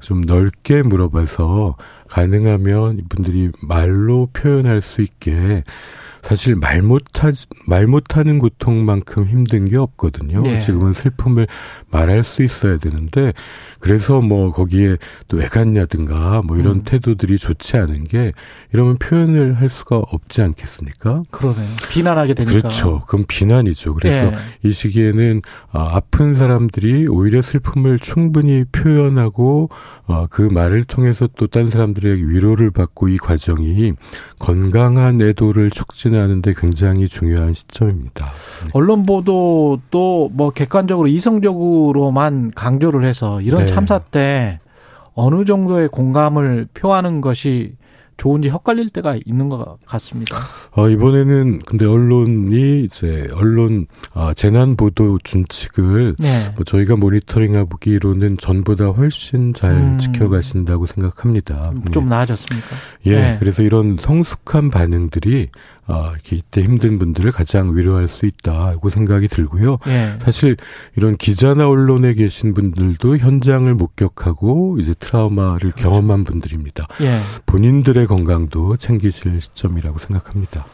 좀 넓게 물어봐서 가능하면 이분들이 말로 표현할 수 있게 사실 말 못하 말 못하는 고통만큼 힘든 게 없거든요. 예. 지금은 슬픔을 말할 수 있어야 되는데 그래서 뭐 거기에 또 왜 갔냐든가 뭐 이런 음. 태도들이 좋지 않은 게 이러면 표현을 할 수가 없지 않겠습니까? 그러네요. 비난하게 되니까. 그렇죠. 그럼 비난이죠. 그래서 예. 이 시기에는 아, 아픈 사람들이 오히려 슬픔을 충분히 표현하고 어, 그 말을 통해서 또 딴 사람들에게 위로를 받고 이 과정이 건강한 애도를 촉진하는데 굉장히 중요한 시점입니다. 언론 보도도 뭐 객관적으로 이성적으로만 강조를 해서 이런 네. 참사 때 어느 정도의 공감을 표하는 것이 좋은지 헷갈릴 때가 있는 것 같습니다. 어, 이번에는 근데 언론이 이제 언론 어, 재난 보도 준칙을 네. 뭐 저희가 모니터링 하기로는 전보다 훨씬 잘 음. 지켜가신다고 생각합니다. 좀 나아졌습니까? 예, 네. 그래서 이런 성숙한 반응들이 어, 이렇게 이때 힘든 분들을 가장 위로할 수 있다고 생각이 들고요. 예. 사실 이런 기자나 언론에 계신 분들도 현장을 목격하고 이제 트라우마를 그렇죠. 경험한 분들입니다. 예. 본인들의 건강도 챙기실 시점이라고 생각합니다.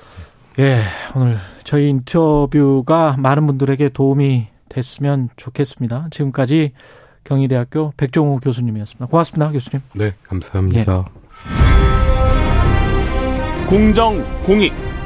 예, 오늘 저희 인터뷰가 많은 분들에게 도움이 됐으면 좋겠습니다. 지금까지 경희대학교 백종호 교수님이었습니다. 고맙습니다, 교수님. 네, 감사합니다. 예. 공정, 공익,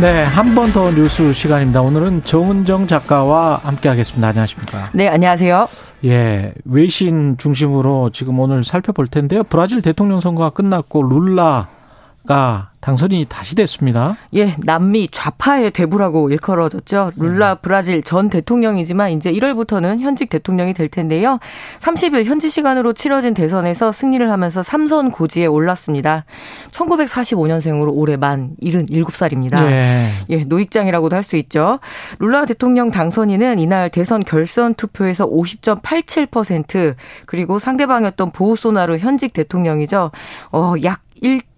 네, 한 번 더 뉴스 시간입니다. 오늘은 정은정 작가와 함께 하겠습니다. 안녕하십니까? 네, 안녕하세요. 예, 외신 중심으로 지금 오늘 살펴볼 텐데요. 브라질 대통령 선거가 끝났고 룰라 가 당선이 다시 됐습니다. 예, 남미 좌파의 대부라고 일컬어졌죠. 룰라 네. 브라질 전 대통령이지만 이제 1월부터는 현직 대통령이 될 텐데요. 30일 현지 시간으로 치러진 대선에서 승리를 하면서 3선 고지에 올랐습니다. 1945년생으로 올해 만 77살입니다. 네. 예, 노익장이라고도 할 수 있죠. 룰라 대통령 당선인은 이날 대선 결선 투표에서 50.87% 그리고 상대방이었던 보우소나루 현직 대통령이죠. 어, 약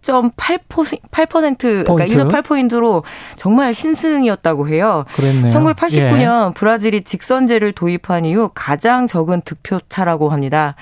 1.8% 그러니까 1.8포인트로 정말 신승이었다고 해요. 그랬네요. 1989년 예. 브라질이 직선제를 도입한 이후 가장 적은 득표차라고 합니다.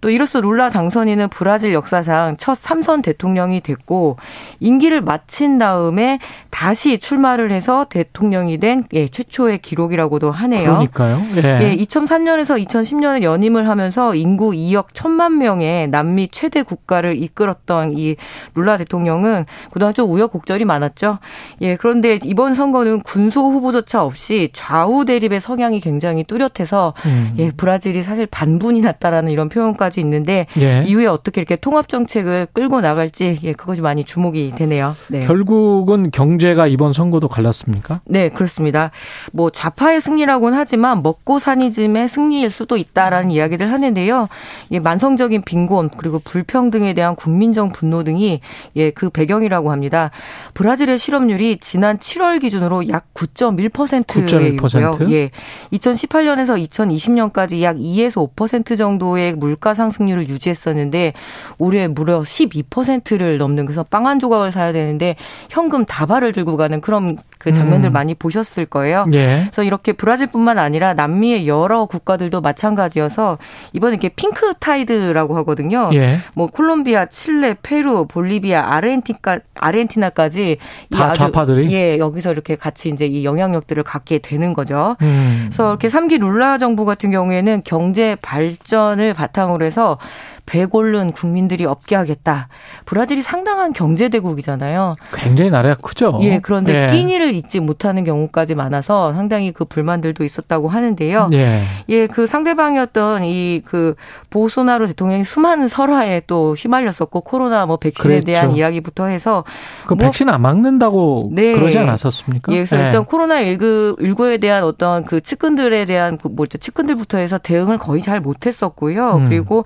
또 이로써 룰라 당선인은 브라질 역사상 첫 3선 대통령이 됐고 임기를 마친 다음에 다시 출마를 해서 대통령이 된 예, 최초의 기록이라고도 하네요. 그러니까요. 예. 예 2003년에서 2010년에 연임을 하면서 인구 2억 1천만 명의 남미 최대 국가를 이끌었던 이 룰라 대통령은 그동안 좀 우여곡절이 많았죠. 예, 그런데 이번 선거는 군소 후보조차 없이 좌우 대립의 성향이 굉장히 뚜렷해서 음. 예, 브라질이 사실 반분이 났다라는 이런 표현까지 있는데 예. 이후에 어떻게 이렇게 통합 정책을 끌고 나갈지 예, 그것이 많이 주목이 되네요. 네. 결국은 경제가 이번 선거도 갈랐습니까? 네, 그렇습니다. 뭐 좌파의 승리라고는 하지만 먹고 사니즘의 승리일 수도 있다라는 이야기를 하는데요. 예, 만성적인 빈곤 그리고 불평등에 대한 국민적 분노 등이 예, 그 배경이라고 합니다. 브라질의 실업률이 지난 7월 기준으로 약 9.1%에 9.1%? 예. 2018년에서 2020년까지 약 2에서 5% 정도의 물가 상승률을 유지했었는데 올해 무려 12%를 넘는 그래서 빵 한 조각을 사야 되는데 현금 다발을 들고 가는 그런 그 장면들 음. 많이 보셨을 거예요. 예. 그래서 이렇게 브라질뿐만 아니라 남미의 여러 국가들도 마찬가지여서 이번에 이렇게 pink tide라고 하거든요. 예. 뭐 콜롬비아, 칠레, 페루, 볼리비아, 아르헨티카, 아르헨티나까지 다 좌파들이 예 여기서 이렇게 같이 이제 이 영향력들을 갖게 되는 거죠. 음. 그래서 이렇게 3기 룰라 정부 같은 경우에는 경제 발전을 바탕으로 해서 배골른 국민들이 없게 하겠다. 브라질이 상당한 경제 대국이잖아요. 굉장히 나라가 크죠. 예, 그런데 예. 끼니를 잊지 못하는 경우까지 많아서 상당히 그 불만들도 있었다고 하는데요. 예, 예 그 상대방이었던 이 그 보소나로 대통령이 수많은 설화에 또 휘말렸었고 코로나 뭐 백신에 그랬죠. 대한 이야기부터 해서 그 뭐, 백신 안 막는다고 네. 그러지 않았었습니까? 예, 그래서 예. 일단 코로나 19 19에 대한 어떤 그 측근들에 대한 그 뭐죠 측근들부터 해서 대응을 거의 잘 못했었고요. 음. 그리고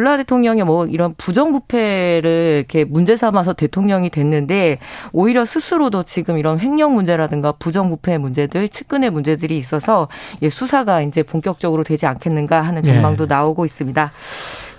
룰라 대통령이 뭐 이런 부정부패를 이렇게 문제 삼아서 대통령이 됐는데 오히려 스스로도 지금 이런 횡령 문제라든가 부정부패 문제들, 측근의 문제들이 있어서 예, 수사가 이제 본격적으로 되지 않겠는가 하는 전망도 네. 나오고 있습니다.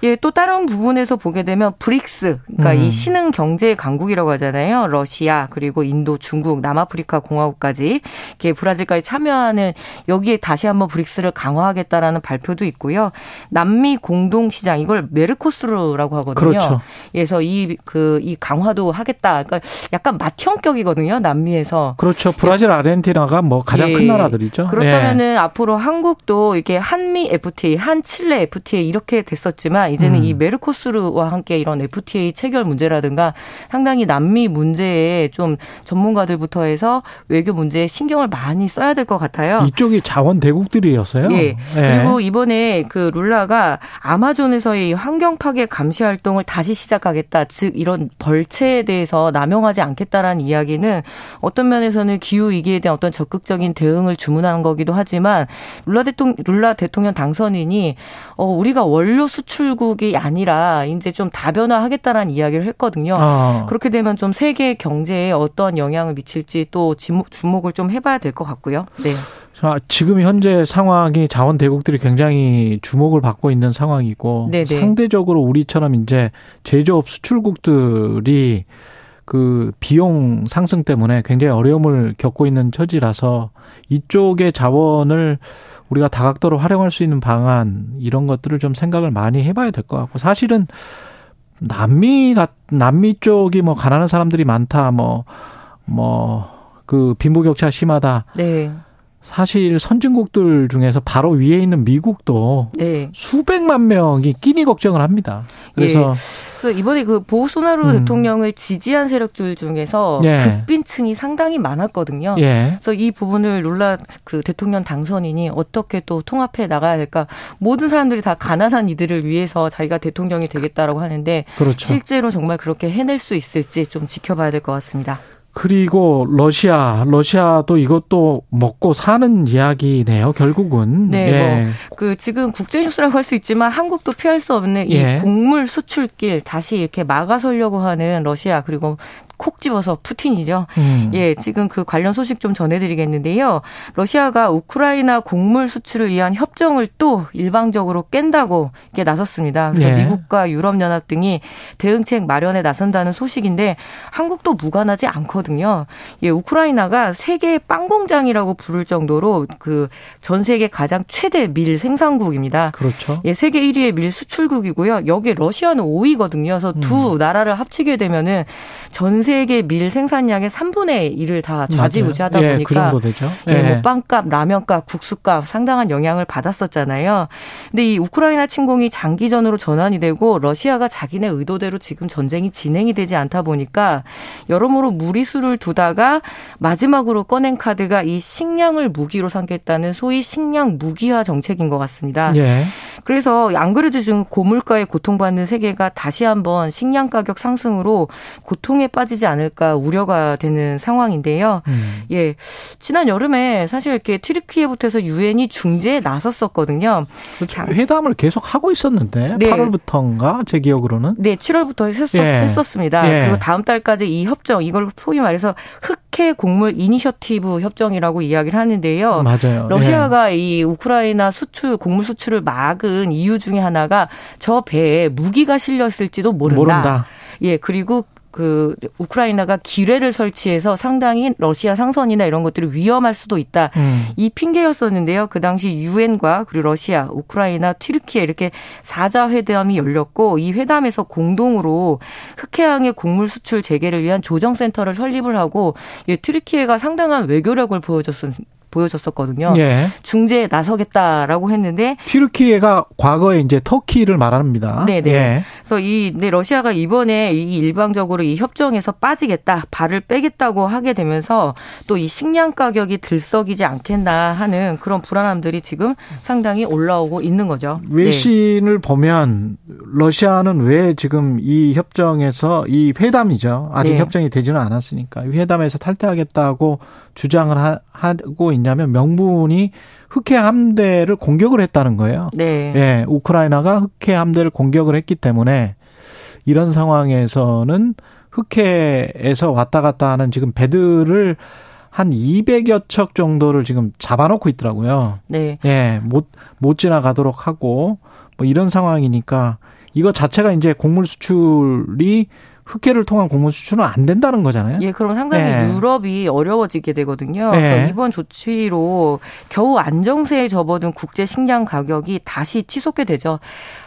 예, 또 다른 부분에서 보게 되면 브릭스, 그러니까 음. 이 신흥 경제 강국이라고 하잖아요. 러시아 그리고 인도, 중국, 남아프리카 공화국까지 이렇게 브라질까지 참여하는 여기에 다시 한번 브릭스를 강화하겠다라는 발표도 있고요. 남미 공동 시장 이걸 메르코스루라고 하거든요. 그렇죠. 그래서 이 그이 그, 이 강화도 하겠다. 그러니까 약간 맏형격이거든요. 남미에서. 그렇죠. 브라질, 아르헨티나가 뭐 가장 예. 큰 나라들이죠. 그렇다면은 예. 앞으로 한국도 이렇게 한미 FTA, 한 칠레 FTA 이렇게 됐었지만 이제는 음. 이 메르코스르와 함께 이런 FTA 체결 문제라든가 상당히 남미 문제에 좀 전문가들부터 해서 외교 문제에 신경을 많이 써야 될 것 같아요. 이쪽이 자원 대국들이었어요. 예. 그리고 이번에 그 룰라가 아마존에서의 환경 파괴 감시 활동을 다시 시작하겠다. 즉 이런 벌채에 대해서 남용하지 않겠다라는 이야기는 어떤 면에서는 기후 위기에 대한 어떤 적극적인 대응을 주문하는 거기도 하지만 룰라 대통령 룰라 대통령 당선인이 어 우리가 원료 수출 국이 아니라 이제 좀 다변화하겠다라는 이야기를 했거든요. 어. 그렇게 되면 좀 세계 경제에 어떤 영향을 미칠지 또 주목을 좀 해봐야 될 것 같고요. 네. 자, 지금 현재 상황이 자원 대국들이 굉장히 주목을 받고 있는 상황이고 네네. 상대적으로 우리처럼 이제 제조업 수출국들이 그 비용 상승 때문에 굉장히 어려움을 겪고 있는 처지라서 이쪽의 자원을 우리가 다각도로 활용할 수 있는 방안 이런 것들을 좀 생각을 많이 해봐야 될 것 같고 사실은 남미 같 남미 쪽이 뭐 가난한 사람들이 많다 뭐뭐그 빈부격차 심하다. 네. 사실 선진국들 중에서 바로 위에 있는 미국도 네. 수백만 명이 끼니 걱정을 합니다. 그래서 예. 그 이번에 그 보소나루 음. 대통령을 지지한 세력들 중에서 예. 극빈층이 상당히 많았거든요. 예. 그래서 이 부분을 논란 그 대통령 당선인이 어떻게 또 통합해 나가야 될까? 모든 사람들이 다 가난한 이들을 위해서 자기가 대통령이 되겠다라고 하는데 그렇죠. 실제로 정말 그렇게 해낼 수 있을지 좀 지켜봐야 될 것 같습니다. 그리고 러시아, 러시아도 이것도 먹고 사는 이야기네요. 결국은. 네, 예. 그 지금 국제 뉴스라고 할 수 있지만 한국도 피할 수 없는 이 예. 곡물 수출길 다시 이렇게 막아서려고 하는 러시아 그리고 콕 집어서 푸틴이죠. 음. 예, 지금 그 관련 소식 좀 전해드리겠는데요. 러시아가 우크라이나 곡물 수출을 위한 협정을 또 일방적으로 깬다고 이렇게 나섰습니다. 그래서 예. 미국과 유럽연합 등이 대응책 마련에 나선다는 소식인데 한국도 무관하지 않거든요. 예, 우크라이나가 세계 빵 공장이라고 부를 정도로 그 전 세계 가장 최대 밀 생산국입니다. 그렇죠. 예, 세계 1위의 밀 수출국이고요. 여기 러시아는 5위거든요. 그래서 두 나라를 합치게 되면은 전세 계 밀 생산량의 3분의 1을 다 좌지우지하다 맞아요. 예, 보니까 그 정도 되죠. 예, 예. 뭐 빵값, 라면값, 국수값 상당한 영향을 받았었잖아요. 근데 이 우크라이나 침공이 장기전으로 전환이 되고 러시아가 자기네 의도대로 지금 전쟁이 진행이 되지 않다 보니까 여러모로 무리수를 두다가 마지막으로 꺼낸 카드가 이 식량을 무기로 삼겠다는 소위 식량 무기화 정책인 것 같습니다. 예. 그래서 안 그래도 지금 고물가에 고통받는 세계가 다시 한번 식량 가격 상승으로 고통에 빠지지 않을까 우려가 되는 상황인데요. 음. 예. 지난 여름에 사실 이렇게 튀르키예부터 해서 유엔이 중재에 나섰었거든요. 그렇죠. 회담을 계속 하고 있었는데 네. 8월부터인가 제 기억으로는 네, 7월부터 했었, 예. 했었습니다. 예. 그리고 다음 달까지 이 협정, 이걸 소위 말해서 흑해 곡물 이니셔티브 협정이라고 이야기를 하는데요. 맞아요. 러시아가 이 우크라이나 수출, 곡물 수출을 막은 이유 중에 하나가 저 배에 무기가 실렸을지도 모른다. 모른다. 예, 그리고 그 우크라이나가 기뢰를 설치해서 상당히 러시아 상선이나 이런 것들이 위험할 수도 있다. 음. 이 핑계였었는데요. 그 당시 유엔과 그리고 러시아, 우크라이나, 튀르키예 이렇게 사자 회담이 열렸고 이 회담에서 공동으로 흑해양의 곡물 수출 재개를 위한 조정 센터를 설립을 하고 예, 튀르키예가 상당한 외교력을 보여줬었 보여줬었거든요. 예. 중재에 나서겠다라고 했는데 튀르키예가 과거에 이제 터키를 말합니다. 네 네. 예. 그래서 이 네, 러시아가 이번에 이 일방적으로 이 협정에서 빠지겠다, 발을 빼겠다고 하게 되면서 또 이 식량 가격이 들썩이지 않겠나 하는 그런 불안함들이 지금 상당히 올라오고 있는 거죠. 네. 외신을 보면 러시아는 왜 지금 이 협정에서 이 회담이죠. 아직 네. 협정이 되지는 않았으니까 이 회담에서 탈퇴하겠다고 주장을 하, 하고 있냐면 명분이 흑해 함대를 공격을 했다는 거예요. 네. 예, 우크라이나가 흑해 함대를 공격을 했기 때문에 이런 상황에서는 흑해에서 왔다 갔다 하는 지금 배들을 한 200여 척 정도를 지금 잡아놓고 있더라고요. 네. 예, 못, 못 지나가도록 하고, 뭐 이런 상황이니까, 이거 자체가 이제 곡물 수출이 흑해를 통한 곡물 수출은 안 된다는 거잖아요. 예, 그럼 상당히 네. 유럽이 어려워지게 되거든요. 네. 그래서 이번 조치로 겨우 안정세에 접어든 국제 식량 가격이 다시 치솟게 되죠.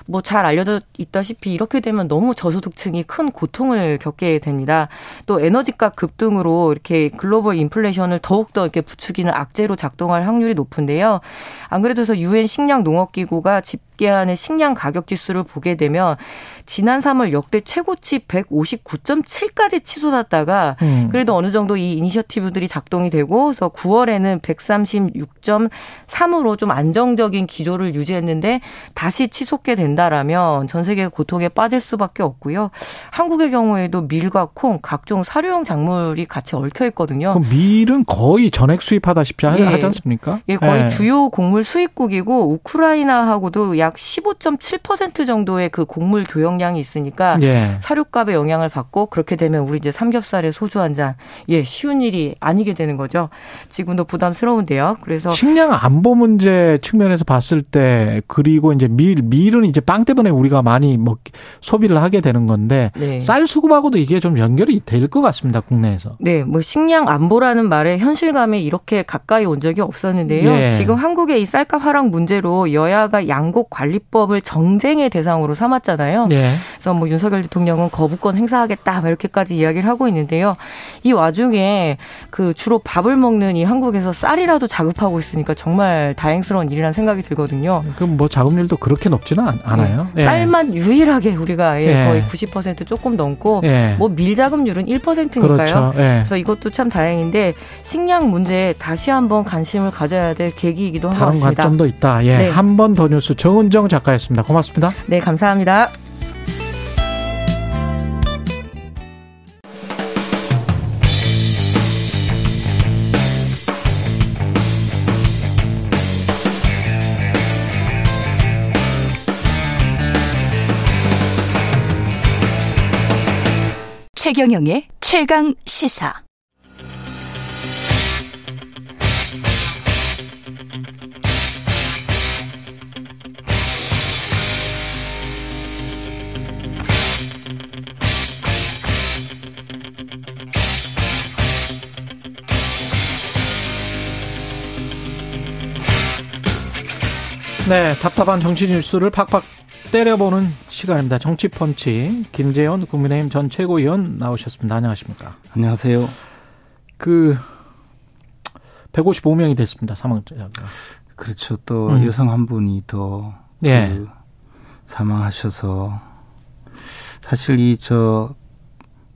뭐 잘 알려져 있다시피 이렇게 되면 너무 저소득층이 큰 고통을 겪게 됩니다. 또 에너지값 급등으로 이렇게 글로벌 인플레이션을 더욱더 이렇게 부추기는 악재로 작동할 확률이 높은데요. 안 그래도 유엔 식량 농업 기구가 집계하는 식량 가격 지수를 보게 되면 지난 3월 역대 최고치 159.7까지 치솟았다가 음. 그래도 어느 정도 이 이니셔티브들이 작동이 되고 그래서 9월에는 136.3으로 좀 안정적인 기조를 유지했는데 다시 치솟게 된다라면 전 세계 고통에 빠질 수밖에 없고요. 한국의 경우에도 밀과 콩, 각종 사료용 작물이 같이 얽혀 있거든요. 그럼 밀은 거의 전액 수입하다시피 예. 하지 않습니까? 예, 거의 예. 주요 곡물 수입국이고 우크라이나하고도 약 15.7% 정도의 그 곡물 교역 량이 있으니까 예. 사료값의 영향을 받고 그렇게 되면 우리 이제 삼겹살에 소주 한 잔, 예, 쉬운 일이 아니게 되는 거죠. 지금도 부담스러운데요. 그래서 식량 안보 문제 측면에서 봤을 때 그리고 이제 밀 밀은 이제 빵 때문에 우리가 많이 먹 소비를 하게 되는 건데 네. 쌀 수급하고도 이게 좀 연결이 될 것 같습니다 국내에서. 네, 뭐 식량 안보라는 말에 현실감이 이렇게 가까이 온 적이 없었는데요. 예. 지금 한국의 이 쌀값 하락 문제로 여야가 양곡 관리법을 정쟁의 대상으로 삼았잖아요. 예. 그래서 뭐 윤석열 대통령은 거부권 행사하겠다 이렇게까지 이야기를 하고 있는데요. 이 와중에 그 주로 밥을 먹는 이 한국에서 쌀이라도 자급하고 있으니까 정말 다행스러운 일이라는 생각이 들거든요. 그럼 뭐 자급률도 그렇게 높지는 않아요. 네. 예. 쌀만 유일하게 우리가 예. 거의 90% 조금 넘고 예. 뭐 밀자급률은 1%니까요. 그렇죠. 예. 그래서 이것도 참 다행인데 식량 문제에 다시 한번 관심을 가져야 될 계기이기도 한 것 같습니다. 다른 관점도 있다. 예. 네. 한번 더 뉴스 정은정 작가였습니다. 고맙습니다. 네, 감사합니다. 최경영의 최강 시사. 네, 답답한 정치 뉴스를 팍팍 때려보는 시간입니다. 정치펀치 김재현 국민의힘 전 최고위원 나오셨습니다. 안녕하십니까? 안녕하세요. 그 155명이 됐습니다. 사망자가. 그렇죠. 또 음. 여성 한 분이 더 예. 그 사망하셔서 사실 이 저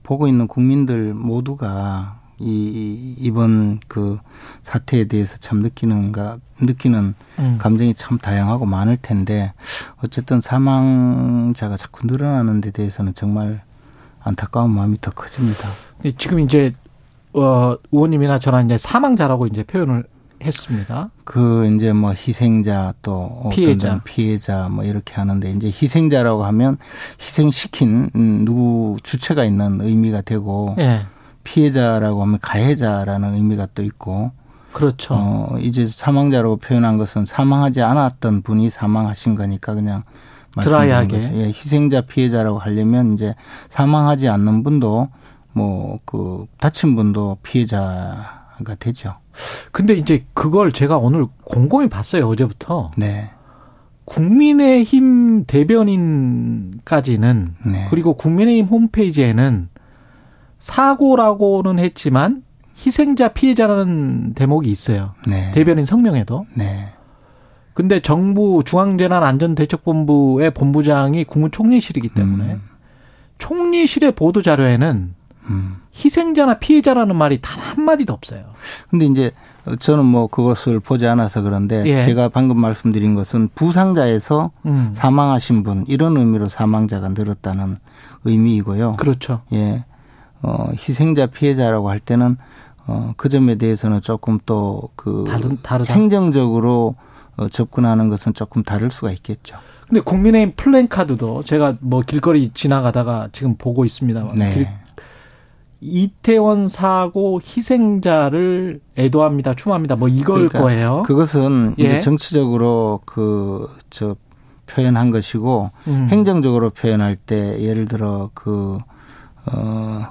보고 있는 국민들 모두가 이 이번 그 사태에 대해서 참 느끼는가 느끼는 음. 감정이 참 다양하고 많을 텐데 어쨌든 사망자가 자꾸 늘어나는 데 대해서는 정말 안타까운 마음이 더 커집니다. 지금 이제 어 의원님이나 저나 이제 사망자라고 이제 표현을 했습니다. 그 이제 뭐 희생자 또 피해자 피해자 뭐 이렇게 하는데 이제 희생자라고 하면 희생시킨 음, 누구 주체가 있는 의미가 되고 예. 피해자라고 하면 가해자라는 의미가 또 있고 그렇죠. 어, 이제 사망자라고 표현한 것은 사망하지 않았던 분이 사망하신 거니까 그냥 드라이하게 예, 희생자 피해자라고 하려면 이제 사망하지 않는 분도 뭐 그 다친 분도 피해자가 되죠. 근데 이제 그걸 제가 오늘 곰곰이 봤어요 어제부터. 네. 국민의힘 대변인까지는 네. 그리고 국민의힘 홈페이지에는 사고라고는 했지만 희생자 피해자라는 대목이 있어요. 네. 대변인 성명에도. 네. 근데 정부 중앙재난안전대책본부의 본부장이 국무총리실이기 때문에 음. 총리실의 보도 자료에는 음. 희생자나 피해자라는 말이 단 한마디도 없어요. 근데 이제 저는 뭐 그것을 보지 않아서 그런데 예. 제가 방금 말씀드린 것은 부상자에서 음. 사망하신 분 이런 의미로 사망자가 늘었다는 의미이고요. 그렇죠. 예. 어, 희생자 피해자라고 할 때는 어, 그 점에 대해서는 조금 또그 행정적으로 어, 접근하는 것은 조금 다를 수가 있겠죠. 근데 국민의힘 플랜카드도 제가 뭐 길거리 지나가다가 지금 보고 있습니다. 네. 길, 이태원 사고 희생자를 애도합니다, 추모합니다. 뭐 이걸 그러니까 거예요. 그것은 예. 정치적으로 그 저 표현한 것이고 음. 행정적으로 표현할 때 예를 들어 그 어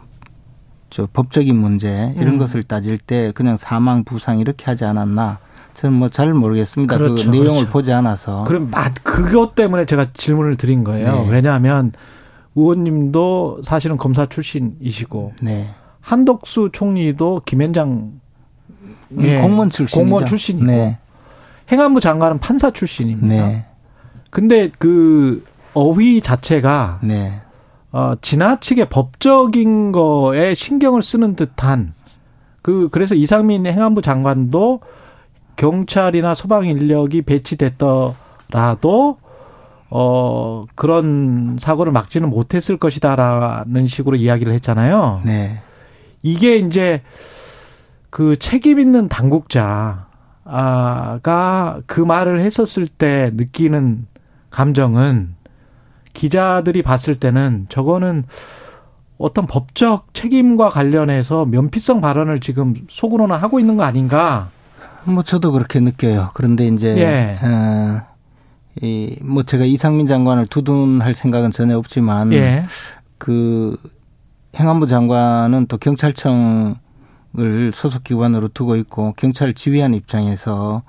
저 법적인 문제 이런 음. 것을 따질 때 그냥 사망 부상 이렇게 하지 않았나 저는 뭐 잘 모르겠습니다. 그 그렇죠, 그 내용을 그렇죠. 보지 않아서. 그럼 맛 그것 때문에 제가 질문을 드린 거예요. 네. 왜냐하면 의원님도 사실은 검사 출신이시고 네. 한덕수 총리도 김현장 예, 공무원 출신 공무원 출신이고 네. 행안부 장관은 판사 출신입니다. 네. 근데 그 어휘 자체가 네. 어, 지나치게 법적인 거에 신경을 쓰는 듯한 그 그래서 이상민 행안부 장관도 경찰이나 소방 인력이 배치됐더라도 어 그런 사고를 막지는 못했을 것이다라는 식으로 이야기를 했잖아요. 네. 이게 이제 그 책임 있는 당국자가 그 말을 했었을 때 느끼는 감정은 기자들이 봤을 때는 저거는 어떤 법적 책임과 관련해서 면피성 발언을 지금 속으로는 하고 있는 거 아닌가? 뭐 저도 그렇게 느껴요. 그런데 이제 예. 어, 이뭐 제가 이상민 장관을 두둔할 생각은 전혀 없지만 예. 그 행안부 장관은 또 경찰청을 소속 기관으로 두고 있고 경찰 지휘하는 입장에서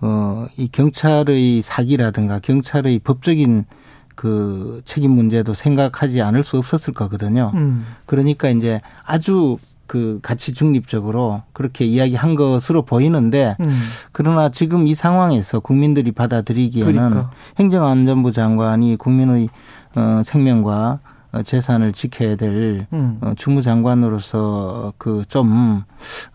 어이 경찰의 사기라든가 경찰의 법적인 그 책임 문제도 생각하지 않을 수 없었을 거거든요. 음. 그러니까 이제 아주 그 가치 중립적으로 그렇게 이야기한 것으로 보이는데 음. 그러나 지금 이 상황에서 국민들이 받아들이기에는 그러니까. 행정안전부 장관이 국민의 어 생명과 어, 재산을 지켜야 될 음. 어, 주무장관으로서 그좀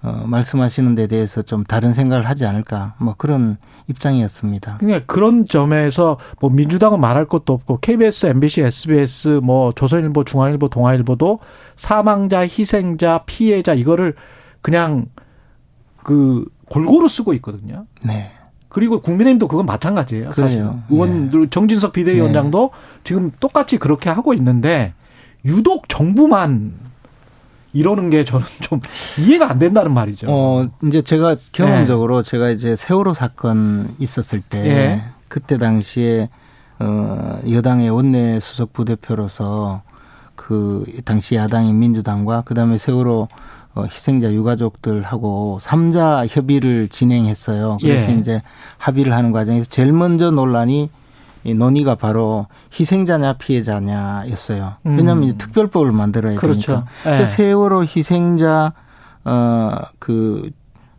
어, 말씀하시는 데 대해서 좀 다른 생각을 하지 않을까 뭐 그런 입장이었습니다. 그러니까 그런 점에서 뭐 민주당은 말할 것도 없고 KBS, MBC, SBS, 뭐 조선일보, 중앙일보, 동아일보도 사망자, 희생자, 피해자 이거를 그냥 그 골고루 쓰고 있거든요. 네. 그리고 국민의힘도 그건 마찬가지예요. 사실 그래요. 의원들 네. 정진석 비대위원장도 네. 지금 똑같이 그렇게 하고 있는데 유독 정부만 이러는 게 저는 좀 이해가 안 된다는 말이죠. 어, 이제 제가 경험적으로 네. 제가 이제 세월호 사건 있었을 때 네. 그때 당시에 어, 여당의 원내 수석 부대표로서 그 당시 야당인 민주당과 그다음에 세월호 어, 희생자 유가족들하고 삼자 협의를 진행했어요. 그래서 예. 이제 합의를 하는 과정에서 제일 먼저 논란이 이 논의가 바로 희생자냐 피해자냐였어요. 음. 왜냐하면 특별법을 만들어야 그렇죠. 되니까. 예. 세월호 희생자 어그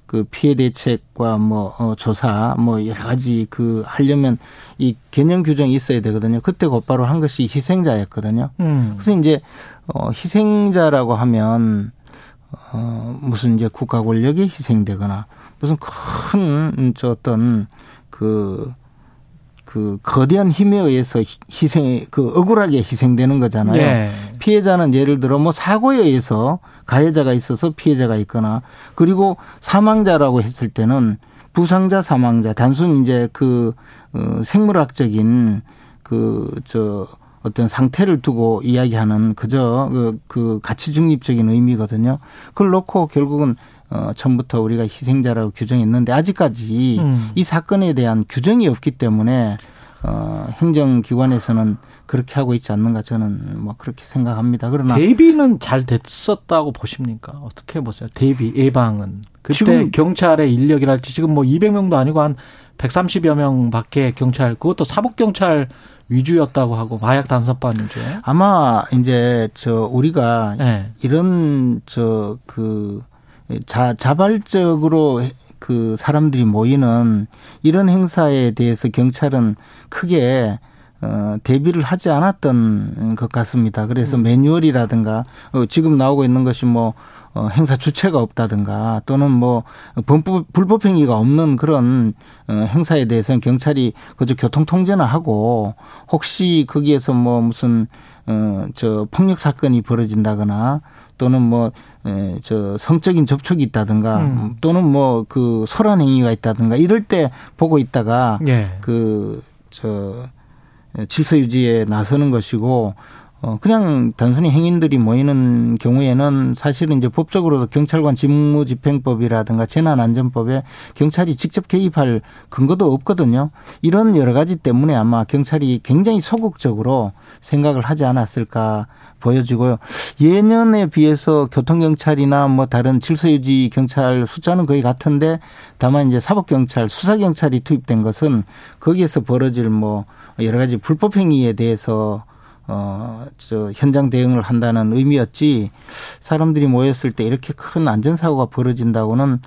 그 피해 대책과 뭐 어, 조사 뭐 여러 가지 그 하려면 이 개념 규정이 있어야 되거든요. 그때 곧바로 한 것이 희생자였거든요. 음. 그래서 이제 어 희생자라고 하면 어, 무슨 이제 국가 권력이 희생되거나 무슨 큰 저 어떤 그, 그 거대한 힘에 의해서 희생, 그 억울하게 희생되는 거잖아요. 네. 피해자는 예를 들어 뭐 사고에 의해서 가해자가 있어서 피해자가 있거나 그리고 사망자라고 했을 때는 부상자 사망자 단순 이제 그 어, 생물학적인 그 저 어떤 상태를 두고 이야기하는 그저 그, 그 가치 중립적인 의미거든요. 그걸 놓고 결국은 어, 처음부터 우리가 희생자라고 규정했는데 아직까지 음. 이 사건에 대한 규정이 없기 때문에 어, 행정기관에서는 그렇게 하고 있지 않는가 저는 뭐 그렇게 생각합니다. 그러나 대비는 잘 됐었다고 보십니까? 어떻게 보세요? 대비 예방은 그때 지금 경찰의 인력이랄지 지금 뭐 200명도 아니고 한 130여 명밖에 경찰 그것도 사복 경찰 위주였다고 하고 마약 단속반 위주. 아마 이제 저 우리가 네. 이런 저 그 자, 자발적으로 그 사람들이 모이는 이런 행사에 대해서 경찰은 크게 어, 대비를 하지 않았던 것 같습니다. 그래서 음. 매뉴얼이라든가 어, 지금 나오고 있는 것이 뭐 어, 행사 주체가 없다든가 또는 뭐 범법 불법 행위가 없는 그런 어, 행사에 대해서는 경찰이 그저 교통 통제나 하고 혹시 거기에서 뭐 무슨 어 저 폭력 사건이 벌어진다거나 또는 뭐 저 성적인 접촉이 있다든가 음. 또는 뭐 그 소란 행위가 있다든가 이럴 때 보고 있다가 예. 그저 질서 유지에 나서는 것이고 어, 그냥 단순히 행인들이 모이는 경우에는 사실은 이제 법적으로도 경찰관 직무집행법이라든가 재난안전법에 경찰이 직접 개입할 근거도 없거든요. 이런 여러 가지 때문에 아마 경찰이 굉장히 소극적으로 생각을 하지 않았을까 보여지고요. 예년에 비해서 교통경찰이나 뭐 다른 질서유지 경찰 숫자는 거의 같은데 다만 이제 사법경찰, 수사경찰이 투입된 것은 거기에서 벌어질 뭐 여러 가지 불법행위에 대해서 어, 저, 현장 대응을 한다는 의미였지, 사람들이 모였을 때 이렇게 큰 안전사고가 벌어진다고는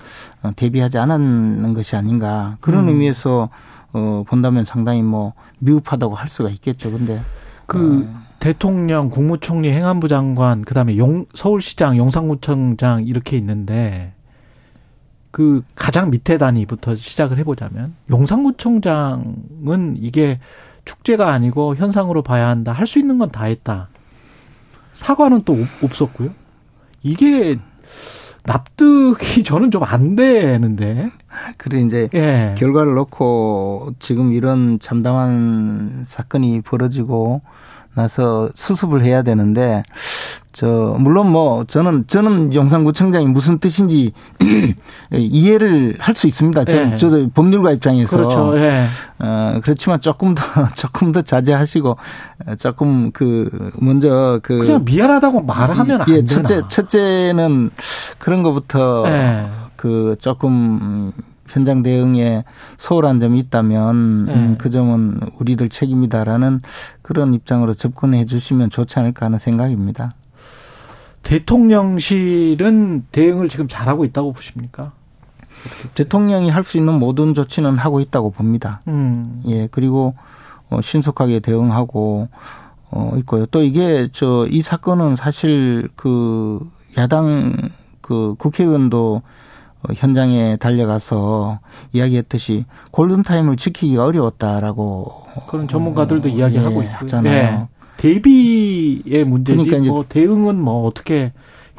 어, 대비하지 않았는 것이 아닌가. 그런 음. 의미에서, 어, 본다면 상당히 뭐, 미흡하다고 할 수가 있겠죠. 근데. 그, 어. 대통령, 국무총리, 행안부 장관, 그 다음에 용, 서울시장, 용산구청장 이렇게 있는데, 그 가장 밑에 단위부터 시작을 해보자면, 용산구청장은 이게 축제가 아니고 현상으로 봐야 한다. 할 수 있는 건 다 했다. 사과는 또 없었고요. 이게 납득이 저는 좀 안 되는데. 그래 이제 예. 결과를 놓고 지금 이런 참담한 사건이 벌어지고 나서 수습을 해야 되는데 저 물론 뭐 저는 저는 용산구청장이 무슨 뜻인지 이해를 할 수 있습니다. 저, 예. 저도 법률가 입장에서 그렇죠. 예. 어 그렇지만 조금 더 조금 더 자제하시고 조금 그 먼저 그 그냥 미안하다고 말하면 안 예, 첫째 첫째는 그런 것부터 예. 그 조금 현장 대응에 소홀한 점이 있다면 네. 음, 그 점은 우리들 책임이다라는 그런 입장으로 접근해 주시면 좋지 않을까 하는 생각입니다. 대통령실은 대응을 지금 잘하고 있다고 보십니까? 대통령이 할 수 있는 모든 조치는 하고 있다고 봅니다. 음. 예, 그리고 어, 신속하게 대응하고 어, 있고요. 또 이게 저 이 사건은 사실 그 야당 그 국회의원도 어, 현장에 달려가서 이야기했듯이 골든타임을 지키기가 어려웠다라고 그런 전문가들도 어, 이야기하고 예, 있잖아요. 네. 대비의 문제지 그러니까 뭐 대응은 뭐 어떻게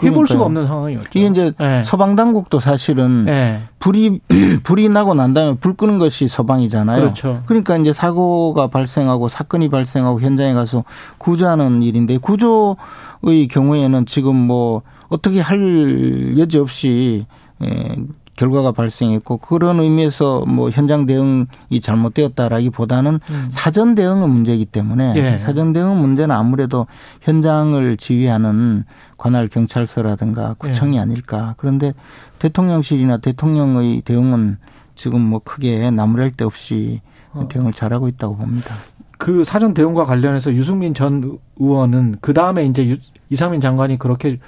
해볼 수가 없는 상황이었죠. 이게 이제 네. 서방 당국도 사실은 네. 불이 불이 나고 난 다음에 불 끄는 것이 서방이잖아요. 그렇죠. 그러니까 이제 사고가 발생하고 사건이 발생하고 현장에 가서 구조하는 일인데 구조의 경우에는 지금 뭐 어떻게 할 여지 없이 예, 결과가 발생했고 그런 의미에서 뭐 현장 대응이 잘못되었다라기보다는 음. 사전 대응은 문제이기 때문에 예. 사전 대응 문제는 아무래도 현장을 지휘하는 관할 경찰서라든가 구청이 예. 아닐까. 그런데 대통령실이나 대통령의 대응은 지금 뭐 크게 나무랄 데 없이 어. 대응을 잘하고 있다고 봅니다. 그 사전 대응과 관련해서 유승민 전 의원은 그 다음에 이제 이상민 장관이 그렇게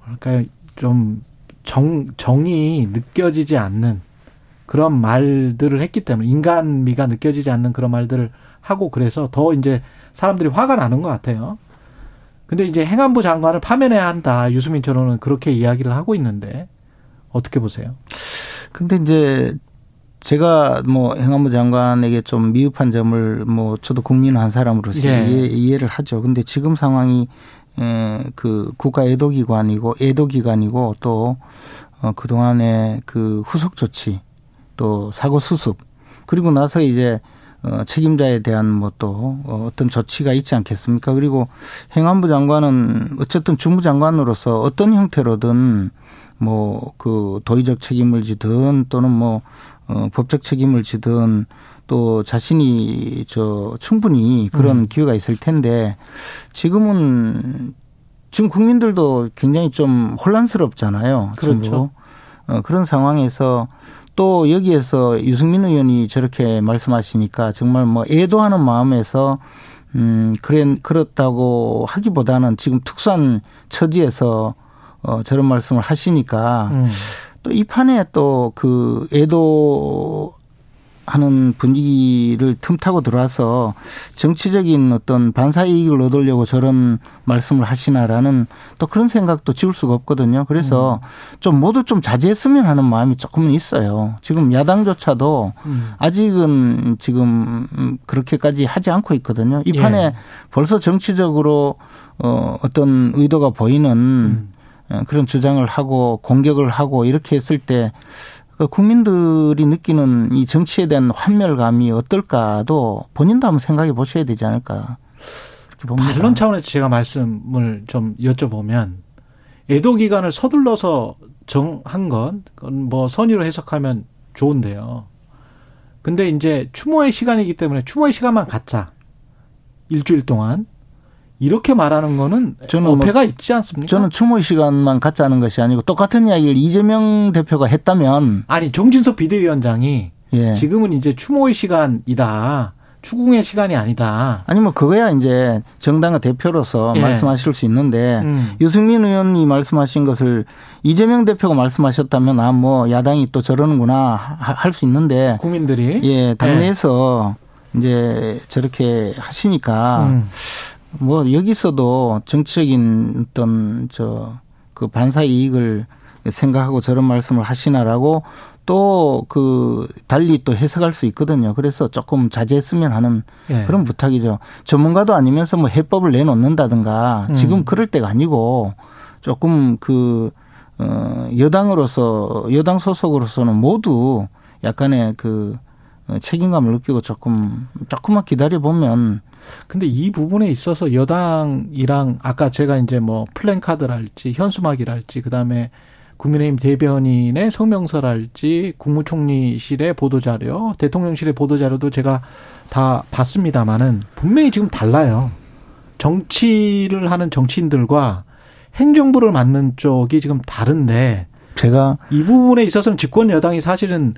뭐랄까요 좀 정, 정이 느껴지지 않는 그런 말들을 했기 때문에 인간미가 느껴지지 않는 그런 말들을 하고 그래서 더 이제 사람들이 화가 나는 것 같아요. 근데 이제 행안부 장관을 파면해야 한다. 유수민 전원은 그렇게 이야기를 하고 있는데 어떻게 보세요? 근데 이제 제가 뭐 행안부 장관에게 좀 미흡한 점을 뭐 저도 국민 한 사람으로서 예. 이해를 하죠. 근데 지금 상황이 그 국가 애도기관이고 애도기관이고 또 어, 그동안의 그 후속 조치 또 사고 수습 그리고 나서 이제 어, 책임자에 대한 뭐또 어, 어떤 조치가 있지 않겠습니까? 그리고 행안부 장관은 어쨌든 주무장관으로서 어떤 형태로든 뭐 그 도의적 책임을 지든 또는 뭐 어, 법적 책임을 지든 또 자신이 저 충분히 그런 음. 기회가 있을 텐데 지금은 지금 국민들도 굉장히 좀 혼란스럽잖아요. 그렇죠. 어, 그런 상황에서 또 여기에서 유승민 의원이 저렇게 말씀하시니까 정말 뭐 애도하는 마음에서 음, 그래, 그렇다고 하기보다는 지금 특수한 처지에서 어, 저런 말씀을 하시니까 음. 또이 판에 또 그 애도 하는 분위기를 틈타고 들어와서 정치적인 어떤 반사 이익을 얻으려고 저런 말씀을 하시나라는 또 그런 생각도 지울 수가 없거든요. 그래서 음. 좀 모두 좀 자제했으면 하는 마음이 조금은 있어요. 지금 야당조차도 음. 아직은 지금 그렇게까지 하지 않고 있거든요. 이 판에 예. 벌써 정치적으로 어 어떤 의도가 보이는 음. 그런 주장을 하고 공격을 하고 이렇게 했을 때그 국민들이 느끼는 이 정치에 대한 환멸감이 어떨까도 본인도 한번 생각해 보셔야 되지 않을까. 반론 차원에서 제가 말씀을 좀 여쭤보면 애도 기간을 서둘러서 정한 건, 뭐 선의로 해석하면 좋은데요. 근데 이제 추모의 시간이기 때문에 추모의 시간만 갖자. 일주일 동안. 이렇게 말하는 거는 저는 뭐 어폐가 뭐, 있지 않습니까? 저는 추모의 시간만 갖자는 것이 아니고 똑같은 이야기를 이재명 대표가 했다면 아니 정진석 비대위원장이 예. 지금은 이제 추모의 시간이다. 추궁의 시간이 아니다. 아니 뭐 그거야 이제 정당의 대표로서 예. 말씀하실 수 있는데 음. 유승민 의원이 말씀하신 것을 이재명 대표가 말씀하셨다면 아 뭐 야당이 또 저러는구나 할 수 있는데 국민들이 예 당내에서 예. 이제 저렇게 하시니까 음. 뭐 여기서도 정치적인 어떤 저 그 반사 이익을 생각하고 저런 말씀을 하시나라고 또 그 달리 또 해석할 수 있거든요. 그래서 조금 자제했으면 하는 예. 그런 부탁이죠. 전문가도 아니면서 뭐 해법을 내놓는다든가 음. 지금 그럴 때가 아니고 조금 그, 어, 여당으로서, 여당 소속으로서는 모두 약간의 그 어, 책임감을 느끼고 조금, 조금만 기다려 보면 근데 이 부분에 있어서 여당이랑 아까 제가 이제 뭐 플랜카드랄지 현수막이랄지 그다음에 국민의힘 대변인의 성명서랄지 국무총리실의 보도자료, 대통령실의 보도자료도 제가 다 봤습니다만은 분명히 지금 달라요. 정치를 하는 정치인들과 행정부를 맡는 쪽이 지금 다른데 제가 이 부분에 있어서는 집권 여당이 사실은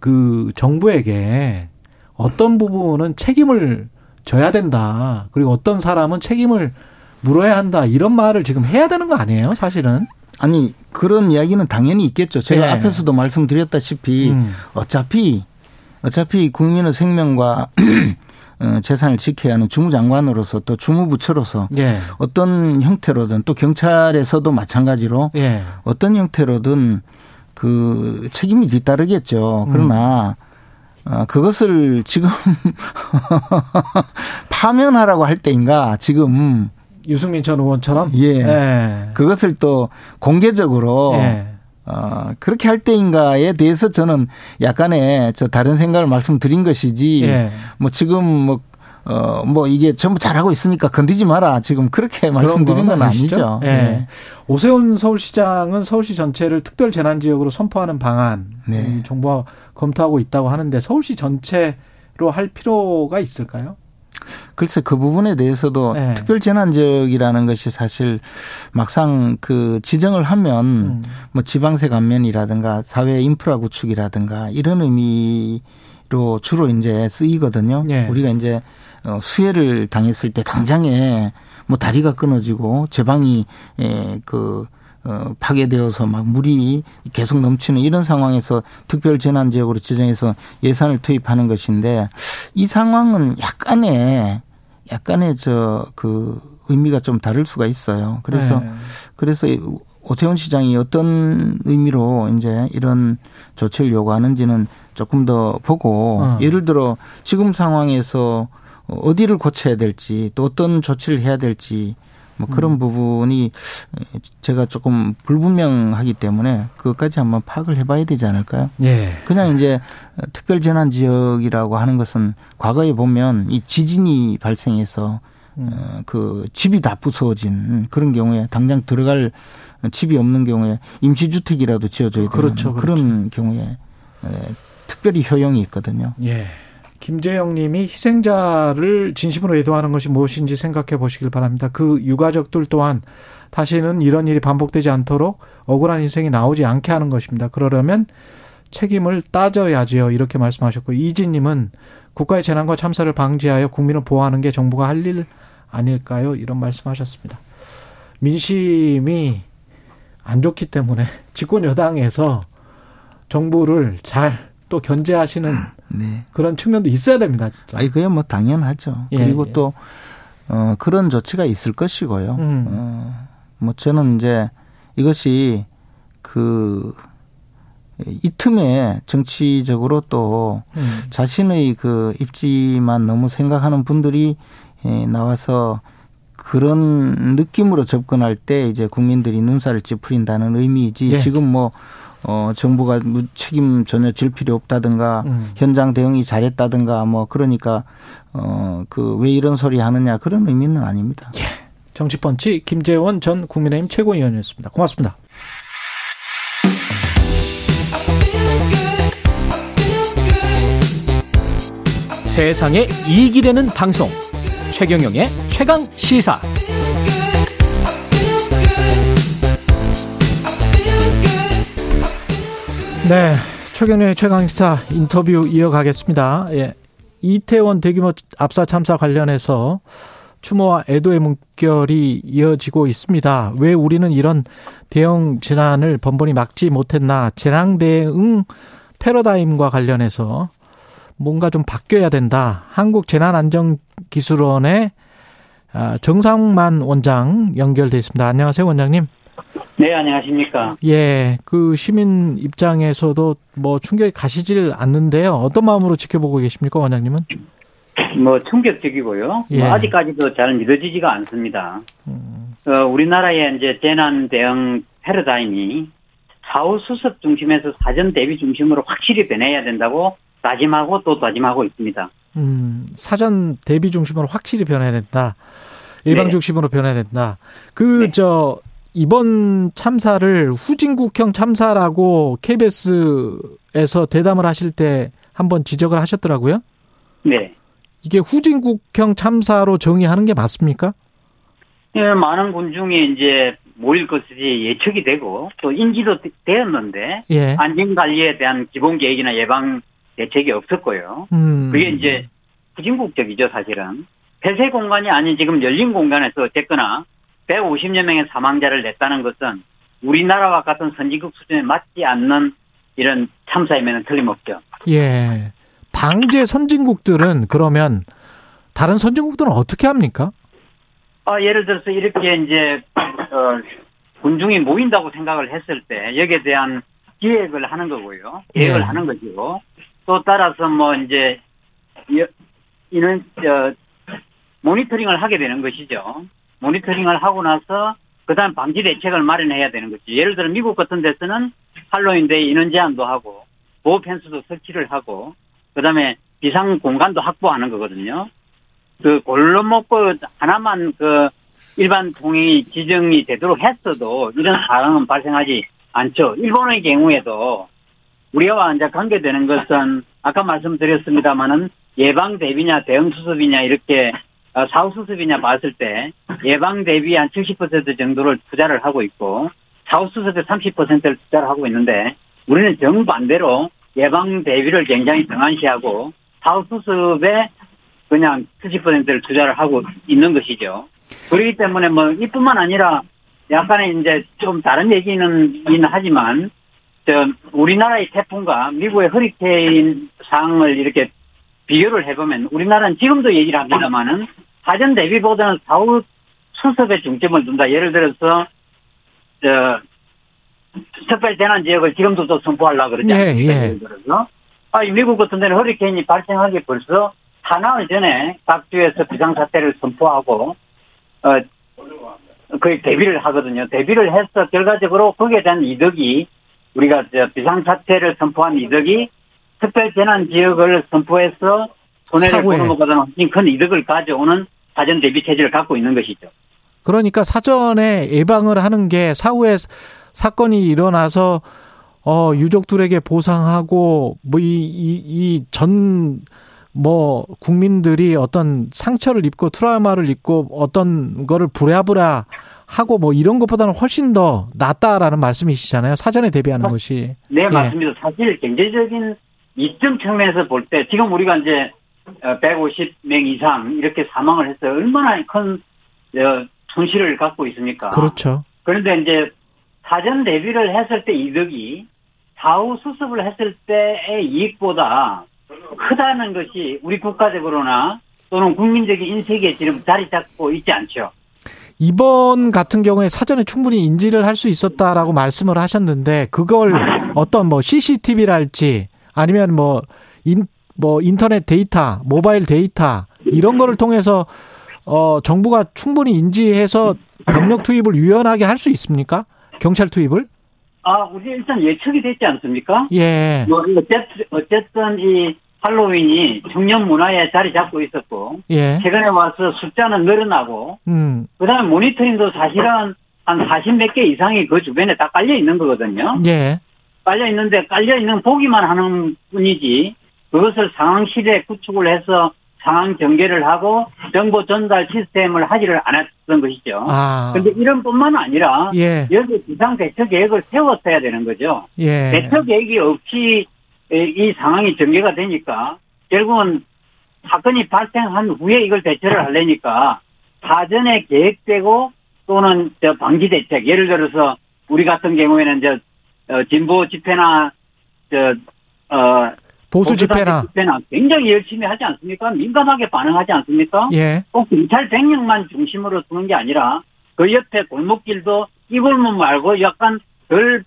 그 정부에게 어떤 부분은 책임을 져야 된다. 그리고 어떤 사람은 책임을 물어야 한다. 이런 말을 지금 해야 되는 거 아니에요, 사실은? 아니 그런 이야기는 당연히 있겠죠. 제가 네. 앞에서도 말씀드렸다시피 음. 어차피 어차피 국민의 생명과 어, 재산을 지켜야 하는 주무장관으로서 또 주무부처로서 예. 어떤 형태로든 또 경찰에서도 마찬가지로 예. 어떤 형태로든 그 책임이 뒤따르겠죠. 그러나 음. 어, 그것을 지금 파면하라고 할 때인가 지금 유승민 전 의원처럼 예. 예. 그것을 또 공개적으로 예. 어, 그렇게 할 때인가에 대해서 저는 약간의 저 다른 생각을 말씀드린 것이지 예. 뭐 지금 뭐 어, 뭐 이게 전부 잘하고 있으니까 건드지 마라. 지금 그렇게 말씀드린 건 아니죠. 예. 네. 오세훈 서울시장은 서울시 전체를 특별 재난 지역으로 선포하는 방안 네. 정부가 검토하고 있다고 하는데 서울시 전체로 할 필요가 있을까요? 글쎄 그 부분에 대해서도 네. 특별 재난 지역이라는 것이 사실 막상 그 지정을 하면 음. 뭐 지방세 감면이라든가 사회 인프라 구축이라든가 이런 의미로 주로 이제 쓰이거든요. 네. 우리가 이제 어, 수해를 당했을 때 당장에 뭐 다리가 끊어지고 제방이 그 어, 파괴되어서 막 물이 계속 넘치는 이런 상황에서 특별 재난 지역으로 지정해서 예산을 투입하는 것인데 이 상황은 약간의 약간의 저 그 의미가 좀 다를 수가 있어요. 그래서 네. 그래서 오세훈 시장이 어떤 의미로 이제 이런 조치를 요구하는지는 조금 더 보고 어. 예를 들어 지금 상황에서 어디를 고쳐야 될지 또 어떤 조치를 해야 될지 뭐 그런 음. 부분이 제가 조금 불분명하기 때문에 그것까지 한번 파악을 해봐야 되지 않을까요? 예. 그냥 이제 특별 재난 지역이라고 하는 것은 과거에 보면 이 지진이 발생해서 음. 어, 그 집이 다 부서진 그런 경우에 당장 들어갈 집이 없는 경우에 임시주택이라도 지어줘야 되는 그렇죠, 그렇죠. 그런 경우에 특별히 효용이 있거든요. 예. 김재영 님이 희생자를 진심으로 애도하는 것이 무엇인지 생각해 보시길 바랍니다. 그 유가족들 또한 다시는 이런 일이 반복되지 않도록 억울한 인생이 나오지 않게 하는 것입니다. 그러려면 책임을 따져야지요. 이렇게 말씀하셨고 이진 님은 국가의 재난과 참사를 방지하여 국민을 보호하는 게 정부가 할 일 아닐까요? 이런 말씀하셨습니다. 민심이 안 좋기 때문에 집권 여당에서 정부를 잘 또 견제하시는 네. 그런 측면도 있어야 됩니다. 진짜. 아니 그게 뭐 당연하죠. 예, 그리고 예. 또 어, 그런 조치가 있을 것이고요. 음. 어, 뭐 저는 이제 이것이 그 이 틈에 정치적으로 또 음. 자신의 그 입지만 너무 생각하는 분들이 예, 나와서 그런 느낌으로 접근할 때 이제 국민들이 눈살을 찌푸린다는 의미이지 예. 지금 뭐 어 정부가 책임 전혀 질 필요 없다든가 음. 현장 대응이 잘했다든가 뭐 그러니까 어 그 왜 이런 소리 하느냐 그런 의미는 아닙니다. 예. 정치펀치 김재원 전 국민의힘 최고위원이었습니다. 고맙습니다. 세상에 이익이 되는 방송 최경영의 최강 시사 네 최경영의 최강 시사 인터뷰 이어가겠습니다 예. 이태원 대규모 압사 참사 관련해서 추모와 애도의 문결이 이어지고 있습니다. 왜 우리는 이런 대형 재난을 번번이 막지 못했나? 재난 대응 패러다임과 관련해서 뭔가 좀 바뀌어야 된다. 한국 재난 안전 기술원의 아, 정상만 원장 연결돼 있습니다. 안녕하세요, 원장님. 네, 안녕하십니까. 예, 그 시민 입장에서도 뭐 충격이 가시질 않는데요. 어떤 마음으로 지켜보고 계십니까, 원장님은? 뭐 충격적이고요. 예. 뭐 아직까지도 잘 믿어지지가 않습니다. 음. 어, 우리나라의 이제 재난 대응 패러다임이 사후 수습 중심에서 사전 대비 중심으로 확실히 변해야 된다고 다짐하고 또 다짐하고 있습니다. 음, 사전 대비 중심으로 확실히 변해야 된다. 예방 네. 중심으로 변해야 된다. 그, 네. 저, 이번 참사를 후진국형 참사라고 KBS에서 대담을 하실 때 한번 지적을 하셨더라고요. 네. 이게 후진국형 참사로 정의하는 게 맞습니까? 예, 많은 군중이 이제 모일 것이 예측이 되고 또 인지도 되었는데 예. 안전 관리에 대한 기본 계획이나 예방 대책이 없었고요. 음. 그게 이제 후진국적이죠, 사실은. 폐쇄 공간이 아닌 지금 열린 공간에서 어쨌거나 150여 명의 사망자를 냈다는 것은 우리나라와 같은 선진국 수준에 맞지 않는 이런 참사임에는 틀림없죠. 예. 방제 선진국들은 그러면 다른 선진국들은 어떻게 합니까? 아, 예를 들어서 이렇게 이제 어, 군중이 모인다고 생각을 했을 때 여기에 대한 기획을 하는 거고요. 계획을 예. 하는 거죠. 또 따라서 뭐 이제 이는 저 모니터링을 하게 되는 것이죠. 모니터링을 하고 나서 그다음 방지 대책을 마련해야 되는 거죠. 예를 들어 미국 같은 데서는 할로윈데이 인원 제한도 하고 보호 펜스도 설치를 하고 그다음에 비상 공간도 확보하는 거거든요. 그 골목 그 하나만 그 일반 통행이 지정이 되도록 했어도 이런 상황은 발생하지 않죠. 일본의 경우에도 우리와 이제 관계되는 것은 아까 말씀드렸습니다마는 예방 대비냐 대응 수습이냐 이렇게 어, 사후 수습이냐 봤을 때 예방 대비 한 70% 정도를 투자를 하고 있고 사후 수습에 30%를 투자를 하고 있는데 우리는 정반대로 예방 대비를 굉장히 등한시하고 사후 수습에 그냥 70%를 투자를 하고 있는 것이죠. 그렇기 때문에 뭐 이뿐만 아니라 약간의 이제 좀 다른 얘기는 하지만 저 우리나라의 태풍과 미국의 허리케인 상황을 이렇게 비교를 해보면 우리나라는 지금도 얘기를 합니다만은 사전 대비보다는 사후 수습에 중점을 둔다. 예를 들어서 저 특별 재난 지역을 지금도 또 선포하려고 그러지 않습니까? 예, 예. 예를 들어서 아, 미국 같은 데는 허리케인이 발생하기 벌써 사나흘 전에 각 주에서 비상사태를 선포하고 어 거의 대비를 하거든요. 대비를 해서 결과적으로 거기에 대한 이득이 우리가 비상사태를 선포한 이득이 특별 재난 지역을 선포해서 손해를 보는 것보다는 훨씬 큰 이득을 가져오는 사전 대비 체제를 갖고 있는 것이죠. 그러니까 사전에 예방을 하는 게 사후에 사건이 일어나서 어 유족들에게 보상하고 뭐 이 이 전뭐 국민들이 어떤 상처를 입고 트라우마를 입고 어떤 거를 부랴부랴 하고 뭐 이런 것보다는 훨씬 더 낫다라는 말씀이시잖아요. 사전에 대비하는 것이. 네, 예. 맞습니다. 사실 경제적인 이점 측면에서 볼 때 지금 우리가 이제 150명 어, 이상 이렇게 사망을 해서 얼마나 큰 어, 손실을 갖고 있습니까? 그렇죠. 그런데 이제 사전 대비를 했을 때 이득이 사후 수습을 했을 때의 이익보다 크다는 것이 우리 국가적으로나 또는 국민적인 인식에 지금 자리 잡고 있지 않죠. 이번 같은 경우에 사전에 충분히 인지를 할 수 있었다라고 말씀을 하셨는데 그걸 어떤 뭐 CCTV랄지 아니면 뭐 인, 뭐 인터넷 데이터, 모바일 데이터 이런 거를 통해서 어 정부가 충분히 인지해서 병력 투입을 유연하게 할 수 있습니까? 경찰 투입을? 아, 우리 일단 예측이 됐지 않습니까? 예. 뭐, 어쨌든, 어쨌든 이 할로윈이 청년 문화에 자리 잡고 있었고, 예. 최근에 와서 숫자는 늘어나고, 음. 그 다음에 모니터링도 사실은 한 40 몇 개 이상이 그 주변에 다 깔려 있는 거거든요. 예. 깔려 있는데 깔려 있는 보기만 하는 뿐이지 그것을 상황실에 구축을 해서 상황 전개를 하고 정보 전달 시스템을 하지를 않았던 것이죠. 아. 그런데 이런 뿐만 아니라 예. 여기 비상 대처 계획을 세웠어야 되는 거죠. 예. 대처 계획이 없이 이 상황이 전개가 되니까 결국은 사건이 발생한 후에 이걸 대처를 하려니까 사전에 계획되고 또는 저 방지 대책 예를 들어서 우리 같은 경우에는 저 어, 진보 집회나 저 어, 보수 집회나 집회나 굉장히 열심히 하지 않습니까? 민감하게 반응하지 않습니까? 예. 꼭 경찰 100명만 중심으로 두는 게 아니라 그 옆에 골목길도 이 골목 말고 약간 덜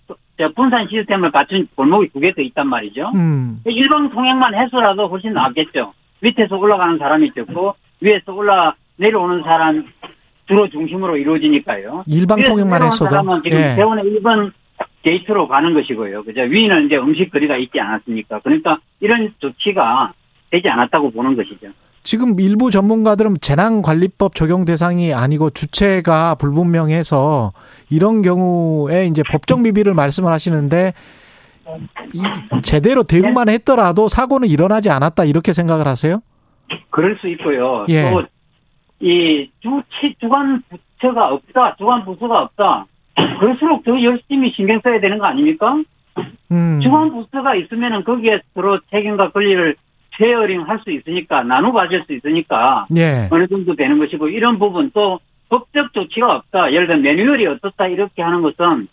분산 시스템을 갖춘 골목이 두 개 더 있단 말이죠. 음. 일방 통행만 해서라도 훨씬 낫겠죠. 밑에서 올라가는 사람이 적고 위에서 올라 내려오는 사람 주로 중심으로 이루어지니까요. 일방 통행만 했어도. 사람은 지금 예. 대원의 1번 게이트로 가는 것이고요. 그죠? 위는 이제 음식 거리가 있지 않았습니까? 그러니까 이런 조치가 되지 않았다고 보는 것이죠. 지금 일부 전문가들은 재난관리법 적용 대상이 아니고 주체가 불분명해서 이런 경우에 이제 법적 미비를 말씀을 하시는데 이 제대로 대응만 했더라도 사고는 일어나지 않았다 이렇게 생각을 하세요? 그럴 수 있고요. 예. 또 이 주최 주관 부처가 없다, 주관 부서가 없다. 그럴수록 더 열심히 신경 써야 되는 거 아닙니까? 음. 주관 부서가 있으면은 거기에 서로 책임과 권리를 sharing 할 수 있으니까 나눠 가질 수 있으니까 예. 어느 정도 되는 것이고 이런 부분 또 법적 조치가 없다. 예를 들어 매뉴얼이 어떻다 이렇게 하는 것은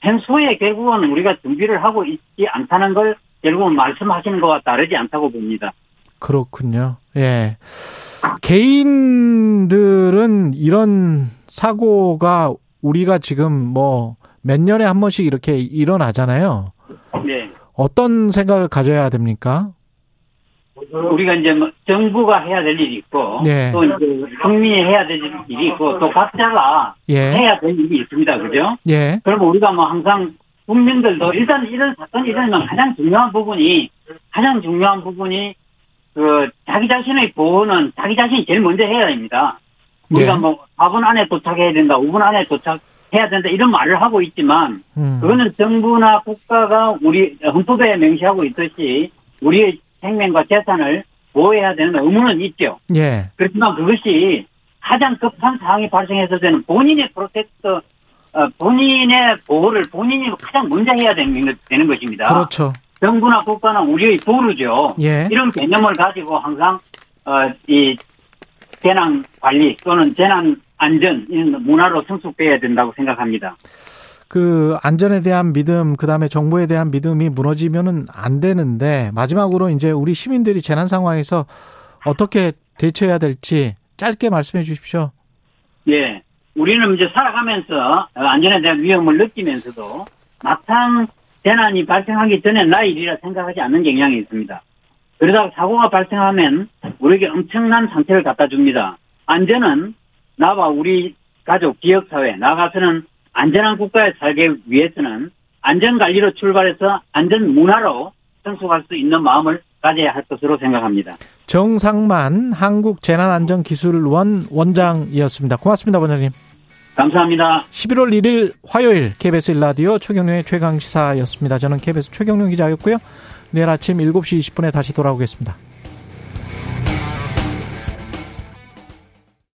평소에 결국은 우리가 준비를 하고 있지 않다는 걸 결국은 말씀하시는 것과 다르지 않다고 봅니다. 그렇군요. 예. 개인들은 이런 사고가 우리가 지금 뭐 몇 년에 한 번씩 이렇게 일어나잖아요. 네. 어떤 생각을 가져야 됩니까? 우리가 이제 뭐 정부가 해야 될 일이 있고 예. 또 이제 국민이 해야 될 일이 있고 또 각자가 예. 해야 될 일이 있습니다. 그죠? 예. 그러면 우리가 뭐 항상 국민들도 일단 이런 사건이 일어나면 가장 중요한 부분이 가장 중요한 부분이 그 자기 자신의 보호는 자기 자신이 제일 먼저 해야 됩니다. 우리가 예. 뭐 4분 안에 도착해야 된다, 5분 안에 도착해야 된다 이런 말을 하고 있지만 음. 그거는 정부나 국가가 우리 헌법에 명시하고 있듯이 우리의 생명과 재산을 보호해야 되는 의무는 있죠. 예. 그렇지만 그것이 가장 급한 상황이 발생했을 때는 본인의 프로텍터, 어, 본인의 보호를 본인이 가장 먼저 해야 되는, 것- 되는 것입니다. 그렇죠. 정부나 국가는 우리의 보루죠. 예. 이런 개념을 가지고 항상 어, 이 재난 관리 또는 재난 안전 이런 문화로 성숙돼야 된다고 생각합니다. 그 안전에 대한 믿음, 그 다음에 정부에 대한 믿음이 무너지면은 안 되는데 마지막으로 이제 우리 시민들이 재난 상황에서 어떻게 대처해야 될지 짧게 말씀해 주십시오. 예. 우리는 이제 살아가면서 어, 안전에 대한 위험을 느끼면서도 막상 재난이 발생하기 전에 나의 일이라 생각하지 않는 경향이 있습니다. 그러다가 사고가 발생하면 우리에게 엄청난 상태를 갖다 줍니다. 안전은 나와 우리 가족, 지역사회, 나가서는 안전한 국가에 살기 위해서는 안전관리로 출발해서 안전문화로 성숙할 수 있는 마음을 가져야 할 것으로 생각합니다. 정상만 한국재난안전기술원 원장이었습니다. 고맙습니다, 원장님. 감사합니다. 11월 1일 화요일 KBS 일라디오 최경련의 최강시사였습니다. 저는 KBS 최경련 기자였고요. 내일 아침 7시 20분에 다시 돌아오겠습니다.